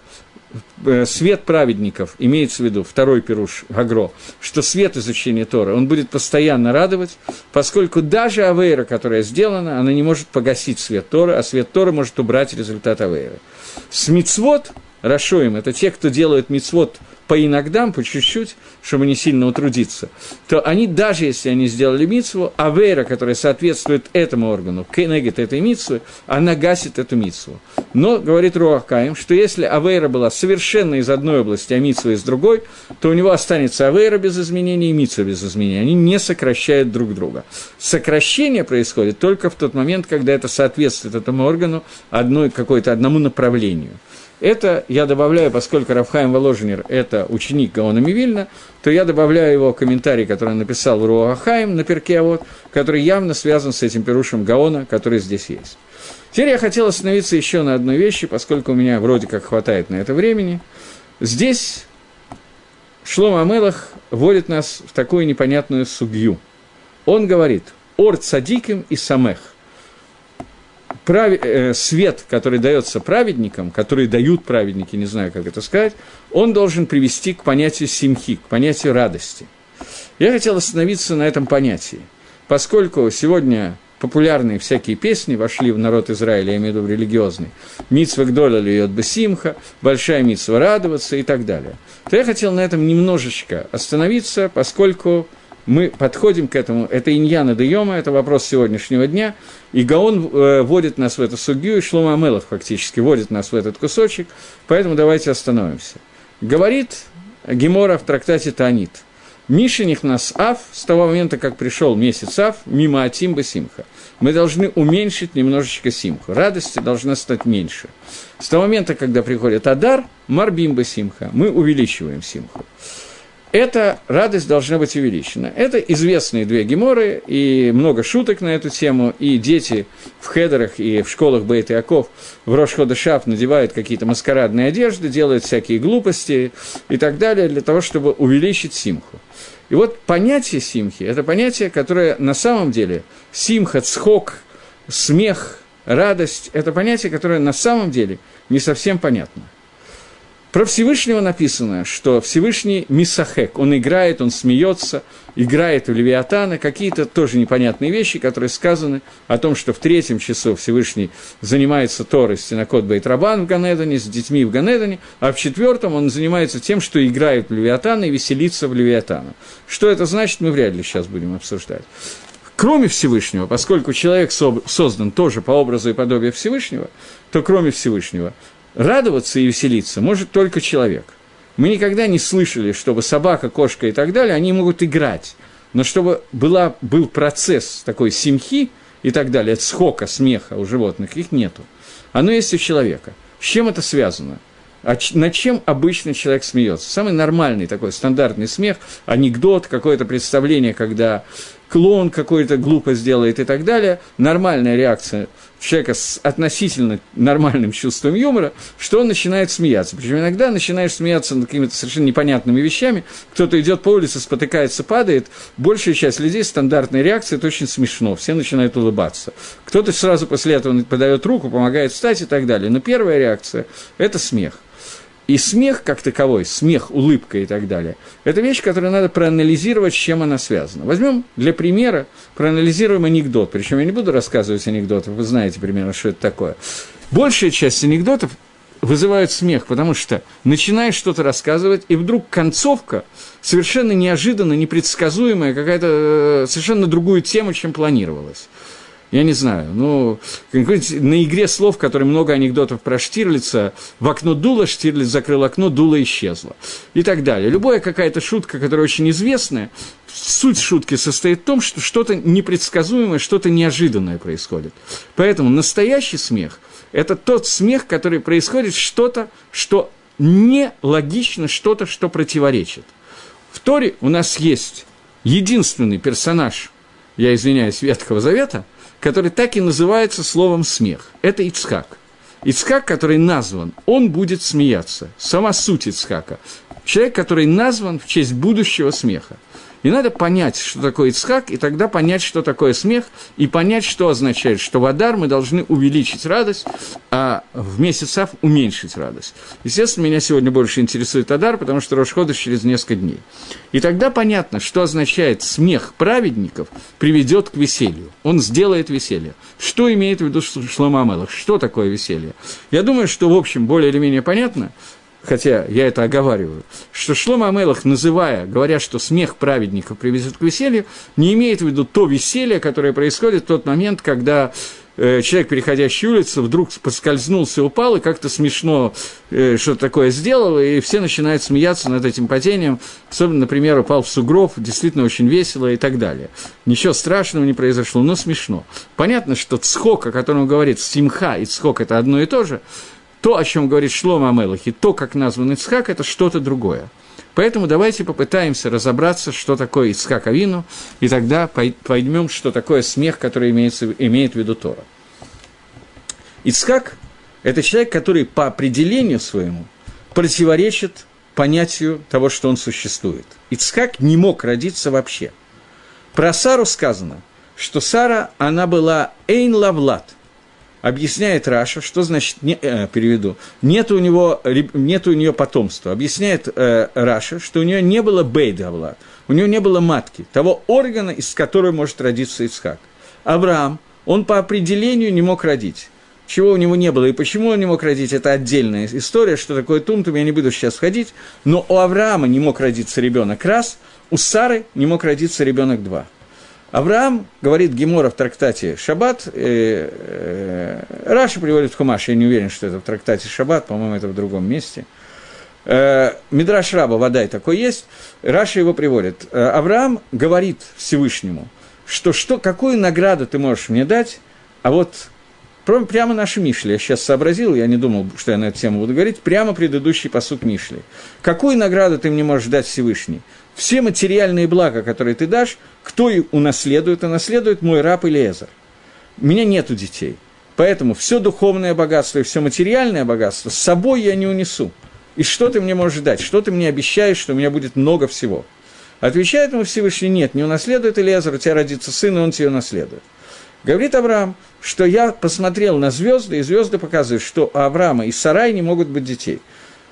свет праведников, имеется в виду второй пируш Гагро, что свет изучения Тора, он будет постоянно радовать, поскольку даже Авейра, которая сделана, она не может погасить свет Тора, а свет Тора может убрать результат Авейры. С мицвод Рашоим – это те, кто делают мицвод по иногдам, по чуть-чуть, чтобы не сильно утрудиться, то они, даже если они сделали митсву, авейра, которая соответствует этому органу, кенегет этой митсвы, она гасит эту митсву. Но, говорит Руахкаим, что если авейра была совершенно из одной области, а митсва из другой, то у него останется авейра без изменений и митсва без изменений. Они не сокращают друг друга. Сокращение происходит только в тот момент, когда это соответствует этому органу одной, какой-то одному направлению – это я добавляю, поскольку Рафхайм Воложенер – это ученик Гаона Мивильна, то я добавляю его комментарий, который написал Руахаим на перке, вот, который явно связан с этим перушем Гаона, который здесь есть. Теперь я хотел остановиться еще на одной вещи, поскольку у меня вроде как хватает на это времени. Здесь Шлома Амелах вводит нас в такую непонятную судью. Он говорит «Ор цадиким и самех» прави, э, свет, который дается праведникам, который дают праведники, не знаю, как это сказать, он должен привести к понятию симхи, к понятию радости. Я хотел остановиться на этом понятии, поскольку сегодня популярные всякие песни вошли в народ Израиля, я имею в виду религиозный, «Митсва гдоля льет бы симха», «Большая митсва радоваться» и так далее, то я хотел на этом немножечко остановиться, поскольку мы подходим к этому, это иньяна Дейома, это вопрос сегодняшнего дня, и Гаон э, вводит нас в эту судью, и Шлома Амелов фактически вводит нас в этот кусочек, поэтому давайте остановимся. Говорит Гемора в трактате Таанит. Мишених нас Ав, с того момента, как пришел месяц Ав, мимо Атимба Симха. Мы должны уменьшить немножечко Симху. Радости должна стать меньше. С того момента, когда приходит Адар, Марбимба Симха, мы увеличиваем Симху эта радость должна быть увеличена. Это известные две геморы, и много шуток на эту тему, и дети в хедерах и в школах Бейт и Аков в Рошхода надевают какие-то маскарадные одежды, делают всякие глупости и так далее, для того, чтобы увеличить симху. И вот понятие симхи – это понятие, которое на самом деле симха, цхок, смех, радость – это понятие, которое на самом деле не совсем понятно – про Всевышнего написано, что Всевышний Мисахек, он играет, он смеется, играет у Левиатана, какие-то тоже непонятные вещи, которые сказаны о том, что в третьем часу Всевышний занимается Торой с Синакот Бейтрабан в Ганедане, с детьми в Ганедане, а в четвертом он занимается тем, что играет в Левиатана и веселится в Левиатана. Что это значит, мы вряд ли сейчас будем обсуждать. Кроме Всевышнего, поскольку человек создан тоже по образу и подобию Всевышнего, то кроме Всевышнего радоваться и веселиться может только человек. Мы никогда не слышали, чтобы собака, кошка и так далее, они могут играть. Но чтобы была, был процесс такой семьи и так далее, от схока, смеха у животных, их нету. Оно есть у человека. С чем это связано? А над чем обычно человек смеется? Самый нормальный такой стандартный смех, анекдот, какое-то представление, когда клон какой-то глупо сделает и так далее. Нормальная реакция человека с относительно нормальным чувством юмора, что он начинает смеяться. Причем иногда начинаешь смеяться над какими-то совершенно непонятными вещами, кто-то идет по улице, спотыкается, падает, большая часть людей стандартная реакция, это очень смешно, все начинают улыбаться. Кто-то сразу после этого подает руку, помогает встать и так далее. Но первая реакция – это смех – и смех как таковой, смех, улыбка и так далее, это вещь, которую надо проанализировать, с чем она связана. Возьмем для примера, проанализируем анекдот. Причем я не буду рассказывать анекдоты, вы знаете примерно, что это такое. Большая часть анекдотов вызывают смех, потому что начинаешь что-то рассказывать, и вдруг концовка совершенно неожиданно, непредсказуемая, какая-то э, совершенно другую тему, чем планировалось я не знаю, ну, на игре слов, которые много анекдотов про Штирлица, в окно дуло, Штирлиц закрыл окно, дуло исчезло. И так далее. Любая какая-то шутка, которая очень известная, суть шутки состоит в том, что что-то непредсказуемое, что-то неожиданное происходит. Поэтому настоящий смех – это тот смех, который происходит что-то, что нелогично, что-то, что противоречит. В Торе у нас есть единственный персонаж, я извиняюсь, Ветхого Завета – который так и называется словом «смех». Это Ицхак. Ицхак, который назван, он будет смеяться. Сама суть Ицхака. Человек, который назван в честь будущего смеха. И надо понять, что такое Ицхак, и тогда понять, что такое смех, и понять, что означает, что в Адар мы должны увеличить радость, а в месяц Ав уменьшить радость. Естественно, меня сегодня больше интересует Адар, потому что Рошходыш через несколько дней. И тогда понятно, что означает смех праведников приведет к веселью. Он сделает веселье. Что имеет в виду Шлома Амелах? Что такое веселье? Я думаю, что, в общем, более или менее понятно – хотя я это оговариваю, что Шлома Амелах, называя, говоря, что смех праведников приведет к веселью, не имеет в виду то веселье, которое происходит в тот момент, когда э, человек, переходящий улицу, вдруг поскользнулся, упал и как-то смешно э, что-то такое сделал, и все начинают смеяться над этим падением, особенно, например, упал в сугроб, действительно очень весело и так далее. Ничего страшного не произошло, но смешно. Понятно, что цхок, о котором говорит Симха и цхок – это одно и то же – то, о чем говорит Шлома Амелах, и то, как назван Ицхак, это что-то другое. Поэтому давайте попытаемся разобраться, что такое Ицхак Авину, и тогда поймем, что такое смех, который имеется, имеет в виду Тора. Ицхак – это человек, который по определению своему противоречит понятию того, что он существует. Ицхак не мог родиться вообще. Про Сару сказано, что Сара, она была אין לה ולד – Объясняет Раши, что значит, не, э, переведу, нет у, него, нет у нее потомства. Объясняет э, Раши, что у нее не было בית ולד у нее не было матки, того органа, из которого может родиться Ицхак. Авраам, он по определению не мог родить. Чего у него не было и почему он не мог родить, это отдельная история, что такое טומטום, я не буду сейчас входить. Но у Авраама не мог родиться ребенок раз, у Сары не мог родиться ребенок два. Авраам, говорит Гемора в трактате Шаббат, э, э, Раши приводит в Хумаш, я не уверен, что это в трактате Шаббат, по-моему, это в другом месте. Э, Мидраш Раба, ודאי такой есть, Раши его приводит. Э, Авраам говорит Всевышнему, что, что какую награду ты можешь мне дать, а вот Прямо наши Мишли, я сейчас сообразил, я не думал, что я на эту тему буду говорить, прямо предыдущий פסוק Мишли. Какую награду ты мне можешь дать Всевышний? Все материальные блага, которые ты дашь, кто их унаследует? Унаследует мой раб Илиезер. У меня нету детей. Поэтому все духовное богатство и все материальное богатство с собой я не унесу. И что ты мне можешь дать? Что ты мне обещаешь, что у меня будет много всего? Отвечает ему Всевышний, нет, не унаследует Илиезер, у тебя родится сын, и он тебе унаследует. Говорит Авраам, что я посмотрел на звезды, и звезды показывают, что у Авраама и Сарай не могут быть детей.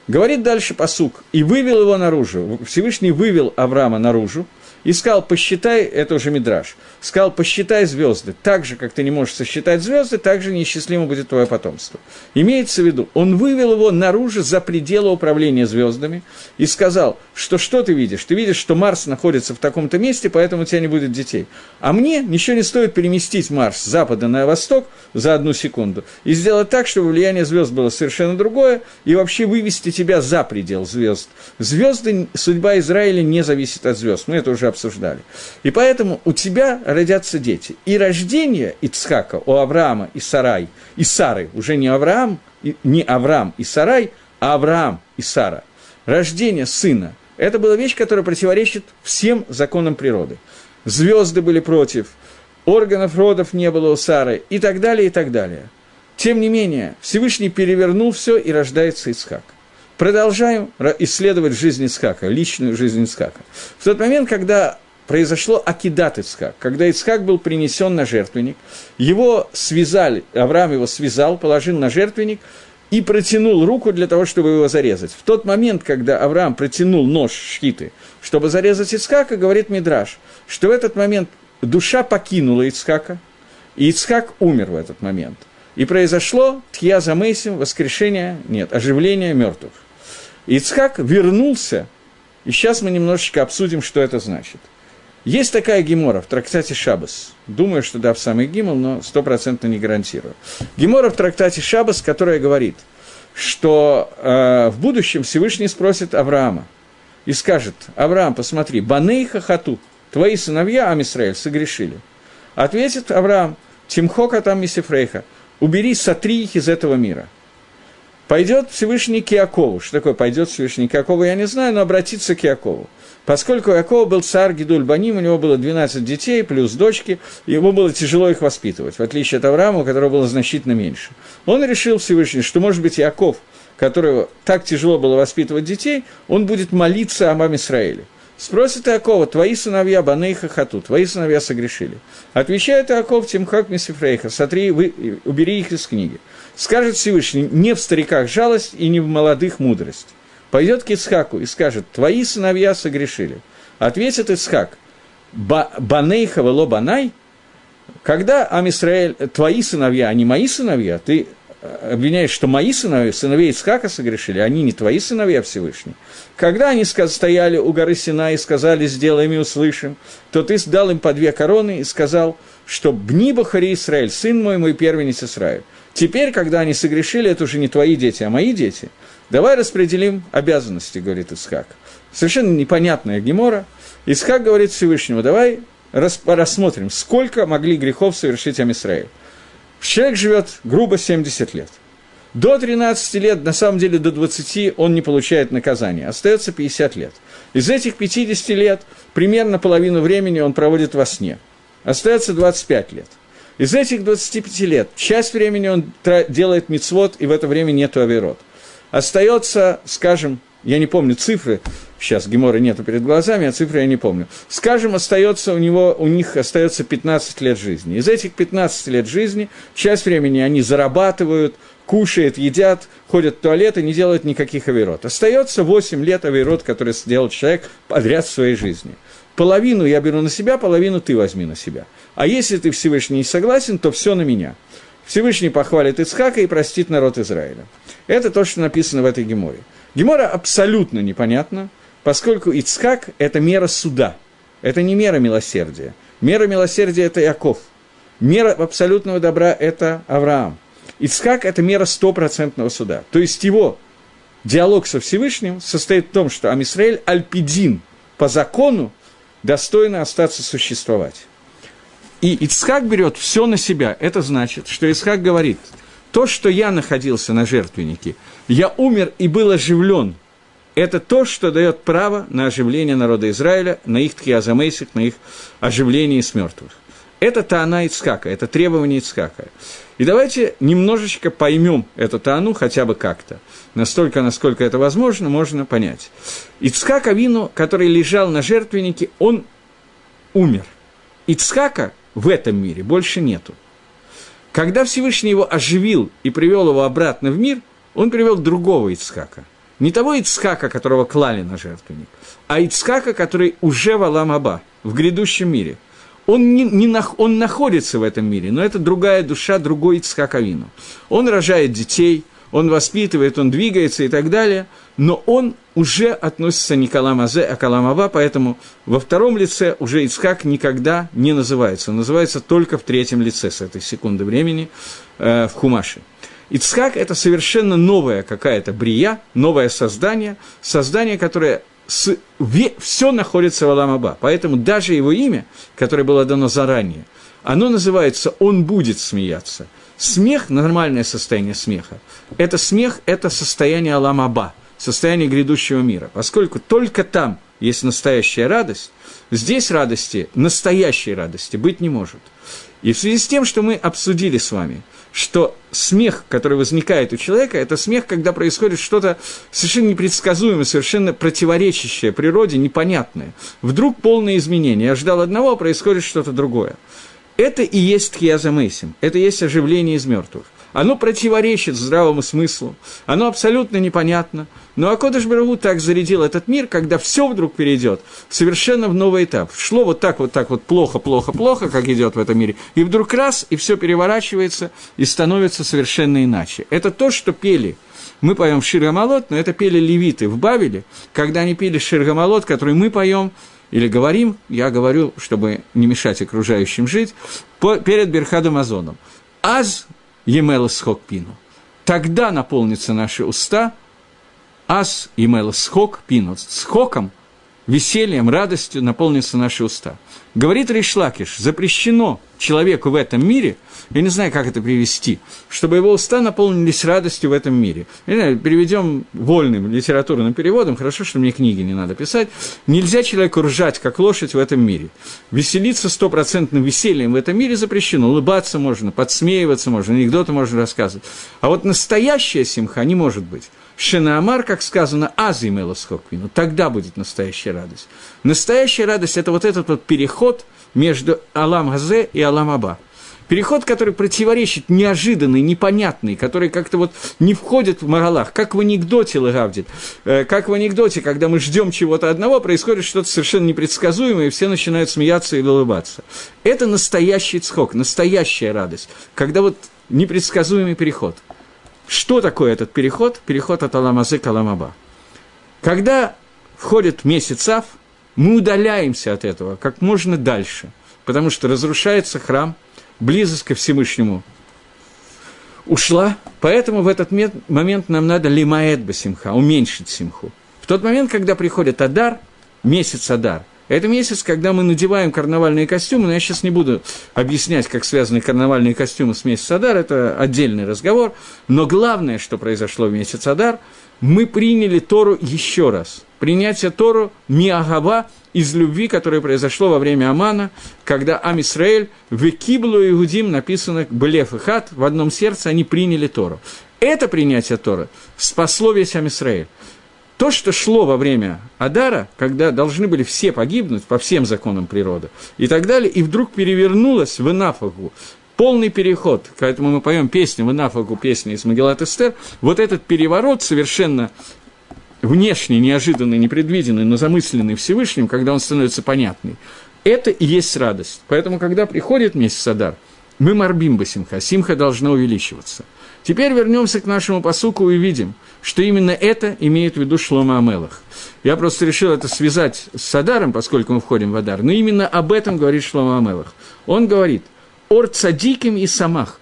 Говорит дальше посук, и вывел его наружу. Всевышний вывел Авраама наружу, и сказал, посчитай, это уже Мидраж, сказал, посчитай звезды, так же, как ты не можешь сосчитать звезды, так же неисчислимо будет твое потомство. Имеется в виду, он вывел его наружу за пределы управления звездами и сказал, что что ты видишь? Ты видишь, что Марс находится в таком-то месте, поэтому у тебя не будет детей. А мне ничего не стоит переместить Марс с запада на восток за одну секунду и сделать так, чтобы влияние звезд было совершенно другое, и вообще вывести тебя за предел звезд. Звезды, судьба Израиля не зависит от звезд. Мы это уже обсуждали. И поэтому у тебя родятся дети. И рождение Ицхака у Авраама и Сарай, и Сары, уже не Авраам, не Авраам и Сарай, а Авраам и Сара. Рождение сына – это была вещь, которая противоречит всем законам природы. Звезды были против, органов родов не было у Сары и так далее, и так далее. Тем не менее, Всевышний перевернул все и рождается Исхак. Продолжаем исследовать жизнь Ицхака, личную жизнь Ицхака. В тот момент, когда произошло Акидат Ицхак, когда Ицхак был принесен на жертвенник, его связали, Авраам его связал, положил на жертвенник и протянул руку для того, чтобы его зарезать. В тот момент, когда Авраам протянул нож шхиты, чтобы зарезать Ицхака, говорит Мидраш, что в этот момент душа покинула Ицхака, и Ицхак умер в этот момент. И произошло Тья Замейсим, воскрешение, нет, оживление мертвых. Ицхак вернулся, и сейчас мы немножечко обсудим, что это значит. Есть такая гемора в трактате Шабас. Думаю, что да, в самый гимл, но стопроцентно не гарантирую. Гемора в трактате Шабас, которая говорит, что э, в будущем Всевышний спросит Авраама и скажет, Авраам, посмотри, Баней Хахату, твои сыновья, Амисраэль, согрешили. Ответит Авраам, Тимхока там Мисифрейха, убери, сотри их из этого мира – Пойдет Всевышний к Иакову. Что такое пойдет Всевышний к Иакову, я не знаю, но обратиться к Иакову. Поскольку Иаков был царь Гидуль Баним, у него было 12 детей плюс дочки, ему было тяжело их воспитывать, в отличие от Авраама, у которого было значительно меньше. Он решил Всевышний, что, может быть, Иаков, которого так тяжело было воспитывать детей, он будет молиться о маме Израиле. Спросит Иакова, твои сыновья Банейха Хату, твои сыновья согрешили. Отвечает Иаков, Тимхак Месифрейха, сотри, вы, убери их из книги. Скажет Всевышний, не в стариках жалость и не в молодых мудрость. Пойдет к Исхаку и скажет, твои сыновья согрешили. Ответит Исхак, Банейха вело Банай, когда Амисраэль, твои сыновья, а не мои сыновья, ты обвиняешь, что мои сыновья, сыновей Ицхака согрешили, они не твои сыновья Всевышний. Когда они стояли у горы Сина и сказали, сделаем и услышим, то ты дал им по две короны и сказал, что «Бниба Хари Исраэль, сын мой, мой первенец Исраиль». Теперь, когда они согрешили, это уже не твои дети, а мои дети. Давай распределим обязанности, говорит Исхак. Совершенно непонятная гемора. Исхак говорит Всевышнему, давай рассмотрим, сколько могли грехов совершить Амисраэль. Человек живет грубо 70 лет. До 13 лет, на самом деле до 20, он не получает наказания, остается 50 лет. Из этих 50 лет примерно половину времени он проводит во сне. Остается 25 лет. Из этих 25 лет часть времени он делает мицвод, и в это время нет авирот. Остается, скажем, я не помню цифры, сейчас Гемора нету перед глазами, а цифры я не помню. Скажем, остается у него, у них остается 15 лет жизни. Из этих 15 лет жизни часть времени они зарабатывают, кушают, едят, ходят в туалет и не делают никаких авирот. Остается 8 лет авирот, которые сделал человек подряд в своей жизни. Половину я беру на себя, половину ты возьми на себя. А если ты Всевышний не согласен, то все на меня. Всевышний похвалит Ицхака и простит народ Израиля. Это то, что написано в этой геморе. Гемора абсолютно непонятна, поскольку Ицхак – это мера суда, это не мера милосердия. Мера милосердия – это Яков. Мера абсолютного добра – это Авраам. Ицхак – это мера стопроцентного суда. То есть его диалог со Всевышним состоит в том, что Амисраэль Альпидин по закону достойно остаться существовать. И Ицхак берет все на себя. Это значит, что Ицхак говорит – то, что я находился на жертвеннике, я умер и был оживлен, это то, что дает право на оживление народа Израиля, на их тхиазамейсик, на их оживление с мертвых. Это Таана Ицхака, это требование Ицхака. И давайте немножечко поймем эту Таану хотя бы как-то. Настолько, насколько это возможно, можно понять. Ицхак Авину, который лежал на жертвеннике, он умер. Ицхака в этом мире больше нету. Когда Всевышний его оживил и привел его обратно в мир, он привел другого Ицхака. Не того Ицхака, которого клали на жертвенник, а Ицхака, который уже в Аламаба, в грядущем мире. Он, не, не нах, он находится в этом мире, но это другая душа, другой Ицхак Авину. Он рожает детей, он воспитывает, он двигается и так далее, но он уже относится не к Аламазе, а к Аламава, поэтому во втором лице уже Ицхак никогда не называется. Он называется только в третьем лице с этой секунды времени э, в Хумаше. Ицхак – это совершенно новая какая-то брия, новое создание, создание, которое с, все находится в Аламаба. Поэтому даже его имя, которое было дано заранее, оно называется «Он будет смеяться». Смех – нормальное состояние смеха. Это смех – это состояние Аламаба, состояние грядущего мира. Поскольку только там есть настоящая радость, здесь радости, настоящей радости быть не может. И в связи с тем, что мы обсудили с вами, что смех, который возникает у человека, это смех, когда происходит что-то совершенно непредсказуемое, совершенно противоречащее природе, непонятное. Вдруг полное изменение. Я ждал одного, а происходит что-то другое. Это и есть Тхияза Мейсим, это и есть оживление из мертвых. Оно противоречит здравому смыслу, оно абсолютно непонятно. Но Акодыш Барагу так зарядил этот мир, когда все вдруг перейдет совершенно в новый этап. Шло вот так, вот так вот плохо, плохо, плохо, как идет в этом мире, и вдруг раз, и все переворачивается и становится совершенно иначе. Это то, что пели мы поем Ширгамалот, но это пели левиты в Бавеле, когда они пели Ширгамалот, который мы поем или говорим, я говорю, чтобы не мешать окружающим жить, по, перед Берхадом Азоном. Аз емела схок пину. Тогда наполнятся наши уста, аз емела схок пину. Схоком, весельем, радостью наполнятся наши уста. Говорит Ришлакиш, запрещено человеку в этом мире – я не знаю, как это привести, чтобы его уста наполнились радостью в этом мире. Знаю, переведем вольным литературным переводом, хорошо, что мне книги не надо писать. Нельзя человеку ржать, как лошадь в этом мире. Веселиться стопроцентным весельем в этом мире запрещено. Улыбаться можно, подсмеиваться можно, анекдоты можно рассказывать. А вот настоящая симха не может быть. Шинаамар, как сказано, азы мелосхоквину, тогда будет настоящая радость. Настоящая радость – это вот этот вот переход между Алам Газе и Алам Аба – Переход, который противоречит неожиданный, непонятный, который как-то вот не входит в Магалах, как в анекдоте Лагавдит, э, как в анекдоте, когда мы ждем чего-то одного, происходит что-то совершенно непредсказуемое, и все начинают смеяться или улыбаться. Это настоящий цхок, настоящая радость, когда вот непредсказуемый переход. Что такое этот переход? Переход от Аламазы к Аламаба. Когда входит месяц Ав, мы удаляемся от этого как можно дальше, потому что разрушается храм – близость ко Всевышнему ушла, поэтому в этот момент нам надо лимаэт басимха, уменьшить симху. В тот момент, когда приходит Адар, месяц Адар, это месяц, когда мы надеваем карнавальные костюмы, но я сейчас не буду объяснять, как связаны карнавальные костюмы с месяцем Адар, это отдельный разговор, но главное, что произошло в месяц Адар, мы приняли Тору еще раз. Принятие Тору Миагава из любви, которое произошло во время Амана, когда Амисраэль в Киблу и Иудим написано «Блеф и Хат», в одном сердце они приняли Тору. Это принятие Торы спасло весь Амисраэль. То, что шло во время Адара, когда должны были все погибнуть по всем законам природы и так далее, и вдруг перевернулось в Инафагу, полный переход, поэтому мы поем песню в Инафагу, песни из Магеллат Эстер, вот этот переворот совершенно внешне неожиданный, непредвиденный, но замысленный Всевышним, когда он становится понятный, это и есть радость. Поэтому, когда приходит месяц Адар, мы морбим бы симха, симха должна увеличиваться. Теперь вернемся к нашему посуку и видим, что именно это имеет в виду Шлома Амелах. Я просто решил это связать с Адаром, поскольку мы входим в Адар, но именно об этом говорит Шлома Амелах. Он говорит, «Ор цадиким и самах».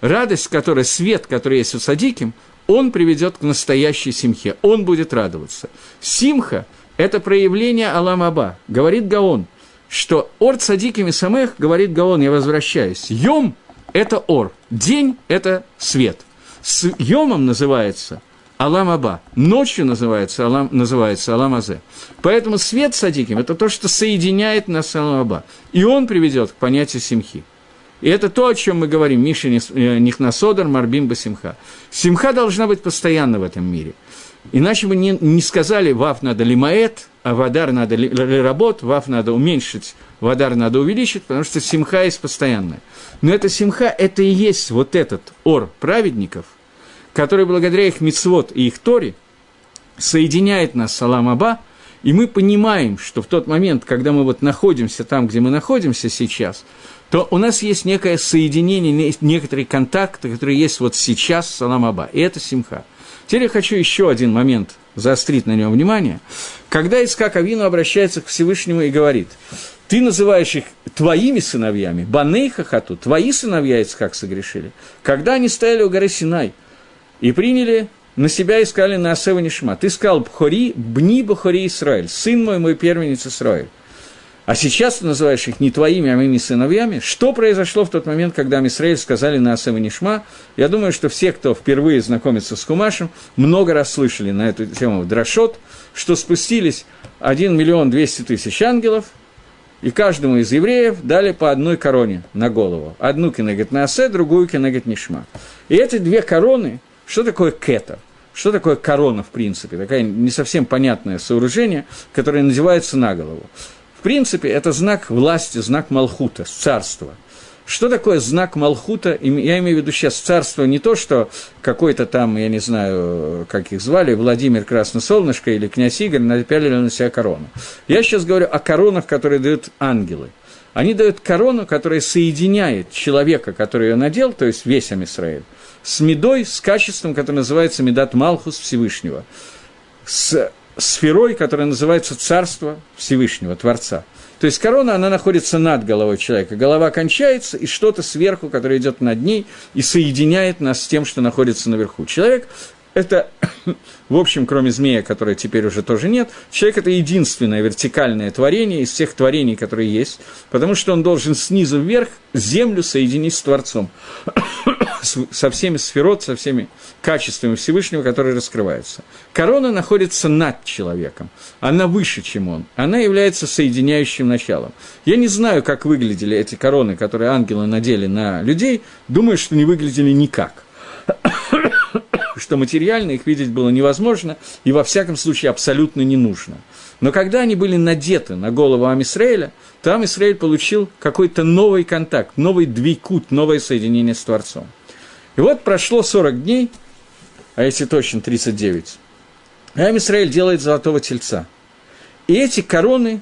Радость, которая, свет, который есть у садиким, он приведет к настоящей симхе, он будет радоваться. Симха – это проявление Аламаба, говорит Гаон, что Ор Цадикими Самех, говорит Гаон, я возвращаюсь, Йом – это Ор, день – это свет. С Йомом называется Аламаба, ночью называется, Алам, называется Аламазе. Поэтому свет Садиким – это то, что соединяет нас с Аламаба, и он приведет к понятию симхи. И это то, о чем мы говорим, Миша э, Нихнасодар, Марбим Басимха. Симха должна быть постоянно в этом мире. Иначе мы не, не сказали, вав надо лимаэт, вадар надо ли, работ, вав надо уменьшить, вадар надо увеличить, потому что симха есть постоянная. Но эта симха, это и есть вот этот ор праведников, который благодаря их мицвод и их торе соединяет нас с Алам Аба, и мы понимаем, что в тот момент, когда мы вот находимся там, где мы находимся сейчас – то у нас есть некое соединение, некоторые контакты, которые есть вот сейчас с Саламаба, и это Симха. Теперь я хочу еще один момент заострить на нем внимание. Когда Искак Авину обращается к Всевышнему и говорит, ты называешь их твоими сыновьями, Баней Хахату, твои сыновья Искак согрешили, когда они стояли у горы Синай и приняли на себя искали на Асева Нишма. Ты сказал Бхори, Бни Бхори Исраиль, сын мой, мой первенец Исраиль а сейчас ты называешь их не твоими, а моими сыновьями, что произошло в тот момент, когда Мисраиль сказали на Асем и Нишма? Я думаю, что все, кто впервые знакомится с Кумашем, много раз слышали на эту тему в Драшот, что спустились 1 миллион 200 тысяч ангелов, и каждому из евреев дали по одной короне на голову. Одну кенегет Наасе, другую кенегет Нишма. И эти две короны, что такое кетер? Что такое корона, в принципе? Такое не совсем понятное сооружение, которое надевается на голову принципе, это знак власти, знак Малхута, царства. Что такое знак Малхута? Я имею в виду сейчас царство не то, что какой-то там, я не знаю, как их звали, Владимир Красносолнышко или князь Игорь напялили на себя корону. Я сейчас говорю о коронах, которые дают ангелы. Они дают корону, которая соединяет человека, который ее надел, то есть весь Амисраэль, с медой, с качеством, которое называется медат Малхус Всевышнего, с сферой, которая называется Царство Всевышнего, Творца. То есть корона, она находится над головой человека. Голова кончается, и что-то сверху, которое идет над ней, и соединяет нас с тем, что находится наверху. Человек – это, в общем, кроме змея, которой теперь уже тоже нет, человек – это единственное вертикальное творение из всех творений, которые есть, потому что он должен снизу вверх землю соединить с Творцом со всеми сферот, со всеми качествами Всевышнего, которые раскрываются. Корона находится над человеком, она выше, чем он, она является соединяющим началом. Я не знаю, как выглядели эти короны, которые ангелы надели на людей, думаю, что не выглядели никак. Что материально их видеть было невозможно и, во всяком случае, абсолютно не нужно. Но когда они были надеты на голову Амисраэля, то Амисраэль получил какой-то новый контакт, новый двикут, новое соединение с Творцом. И вот прошло 40 дней, а если точно 39, и Амисраэль делает золотого тельца. И эти короны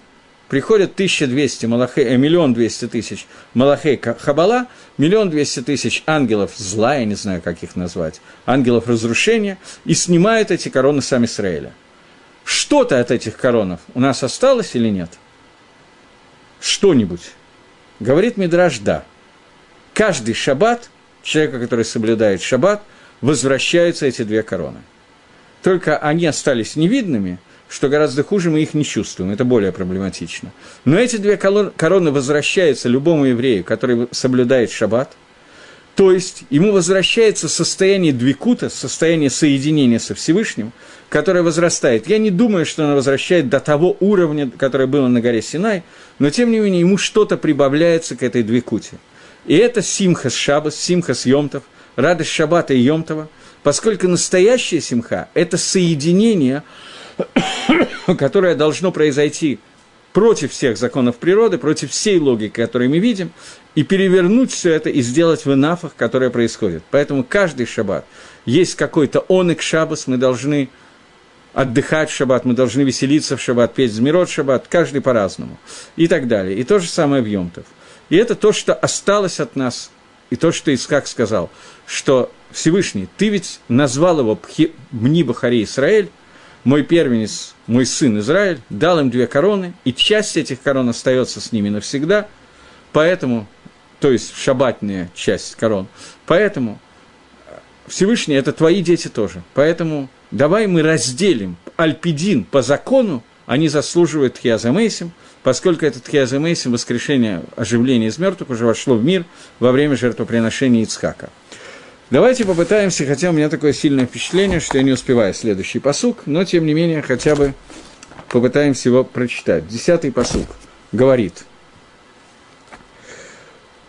приходят 1200 малахей, э, миллион двести тысяч малахей хабала, миллион двести тысяч ангелов зла, я не знаю, как их назвать, ангелов разрушения, и снимают эти короны сам Израиля. Что-то от этих коронов у нас осталось или нет? Что-нибудь. Говорит Мидраш, да. Каждый шаббат, человека, который соблюдает шаббат, возвращаются эти две короны. Только они остались невидными – что гораздо хуже, мы их не чувствуем, это более проблематично. Но эти две короны возвращаются любому еврею, который соблюдает шаббат, то есть ему возвращается состояние двикута, состояние соединения со Всевышним, которое возрастает. Я не думаю, что оно возвращает до того уровня, которое было на горе Синай, но тем не менее ему что-то прибавляется к этой двикуте. И это симхас шабас, симхас йомтов, радость шаббата и йомтова, поскольку настоящая симха – это соединение – которое должно произойти против всех законов природы, против всей логики, которую мы видим, и перевернуть все это и сделать в инафах, которое происходит. Поэтому каждый шаббат есть какой-то онек шаббас, мы должны отдыхать в шаббат, мы должны веселиться в шаббат, петь змирот в шаббат, каждый по-разному, и так далее. И то же самое в Йомтов. И это то, что осталось от нас, и то, что Искак сказал, что Всевышний, ты ведь назвал его Мни Бахари Исраэль, мой первенец, мой сын Израиль, дал им две короны, и часть этих корон остается с ними навсегда, поэтому, то есть шабатная часть корон, поэтому Всевышний – это твои дети тоже, поэтому давай мы разделим Альпидин по закону, они заслуживают Тхиазамейсим, поскольку этот Тхиазамейсим, воскрешение, оживление из мертвых, уже вошло в мир во время жертвоприношения Ицхака – Давайте попытаемся, хотя у меня такое сильное впечатление, что я не успеваю следующий посук, но тем не менее хотя бы попытаемся его прочитать. Десятый посук говорит.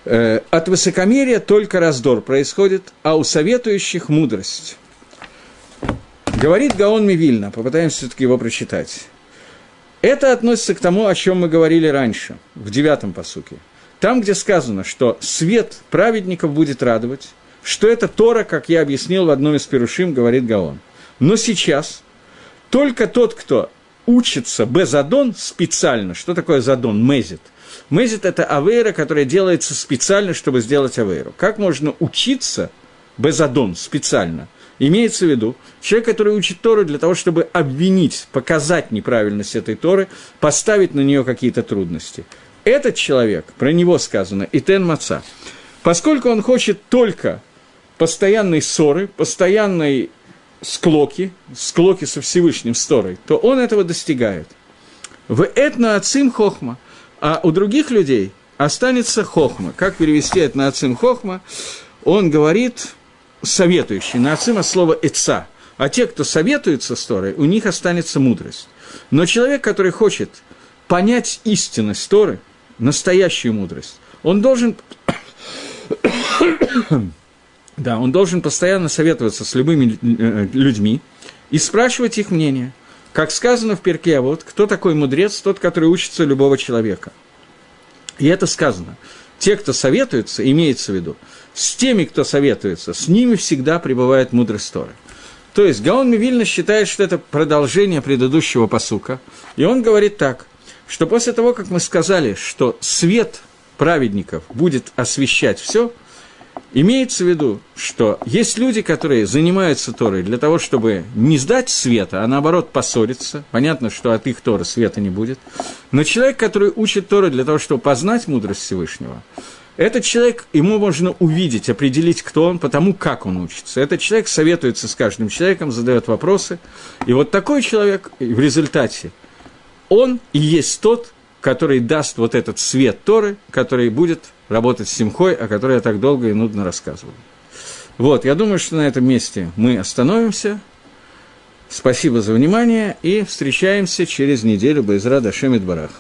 «Э, От высокомерия только раздор происходит, а у советующих мудрость. Говорит Гаон Мивильна, попытаемся все-таки его прочитать. Это относится к тому, о чем мы говорили раньше, в девятом посуке. Там, где сказано, что свет праведников будет радовать, что это Тора, как я объяснил в одном из перушим, говорит Гаон. Но сейчас только тот, кто учится безадон специально, что такое задон, мезит, Мезит – это авейра, которая делается специально, чтобы сделать авейру. Как можно учиться безадон специально? Имеется в виду, человек, который учит Тору для того, чтобы обвинить, показать неправильность этой Торы, поставить на нее какие-то трудности. Этот человек, про него сказано, Итен Маца, поскольку он хочет только постоянной ссоры, постоянной склоки, склоки со Всевышним ссорой, то он этого достигает. В этно ацим хохма, а у других людей останется хохма. Как перевести это на ацим хохма? Он говорит советующий, на ацим от эца. А те, кто советуется с Торой, у них останется мудрость. Но человек, который хочет понять истинность Торы, настоящую мудрость, он должен да, он должен постоянно советоваться с любыми э, людьми и спрашивать их мнение. Как сказано в перке, вот кто такой мудрец, тот, который учится любого человека. И это сказано. Те, кто советуется, имеется в виду, с теми, кто советуется, с ними всегда пребывает мудрость Торы. То есть Гаон Мивильна считает, что это продолжение предыдущего посука. И он говорит так, что после того, как мы сказали, что свет праведников будет освещать все – Имеется в виду, что есть люди, которые занимаются Торой для того, чтобы не сдать света, а наоборот поссориться. Понятно, что от их Торы света не будет. Но человек, который учит Торы для того, чтобы познать мудрость Всевышнего, этот человек, ему можно увидеть, определить, кто он, потому как он учится. Этот человек советуется с каждым человеком, задает вопросы. И вот такой человек в результате, он и есть тот, который даст вот этот свет Торы, который будет работать с Симхой, о которой я так долго и нудно рассказывал. Вот, я думаю, что на этом месте мы остановимся. Спасибо за внимание и встречаемся через неделю. Байзра Дашемит Барах.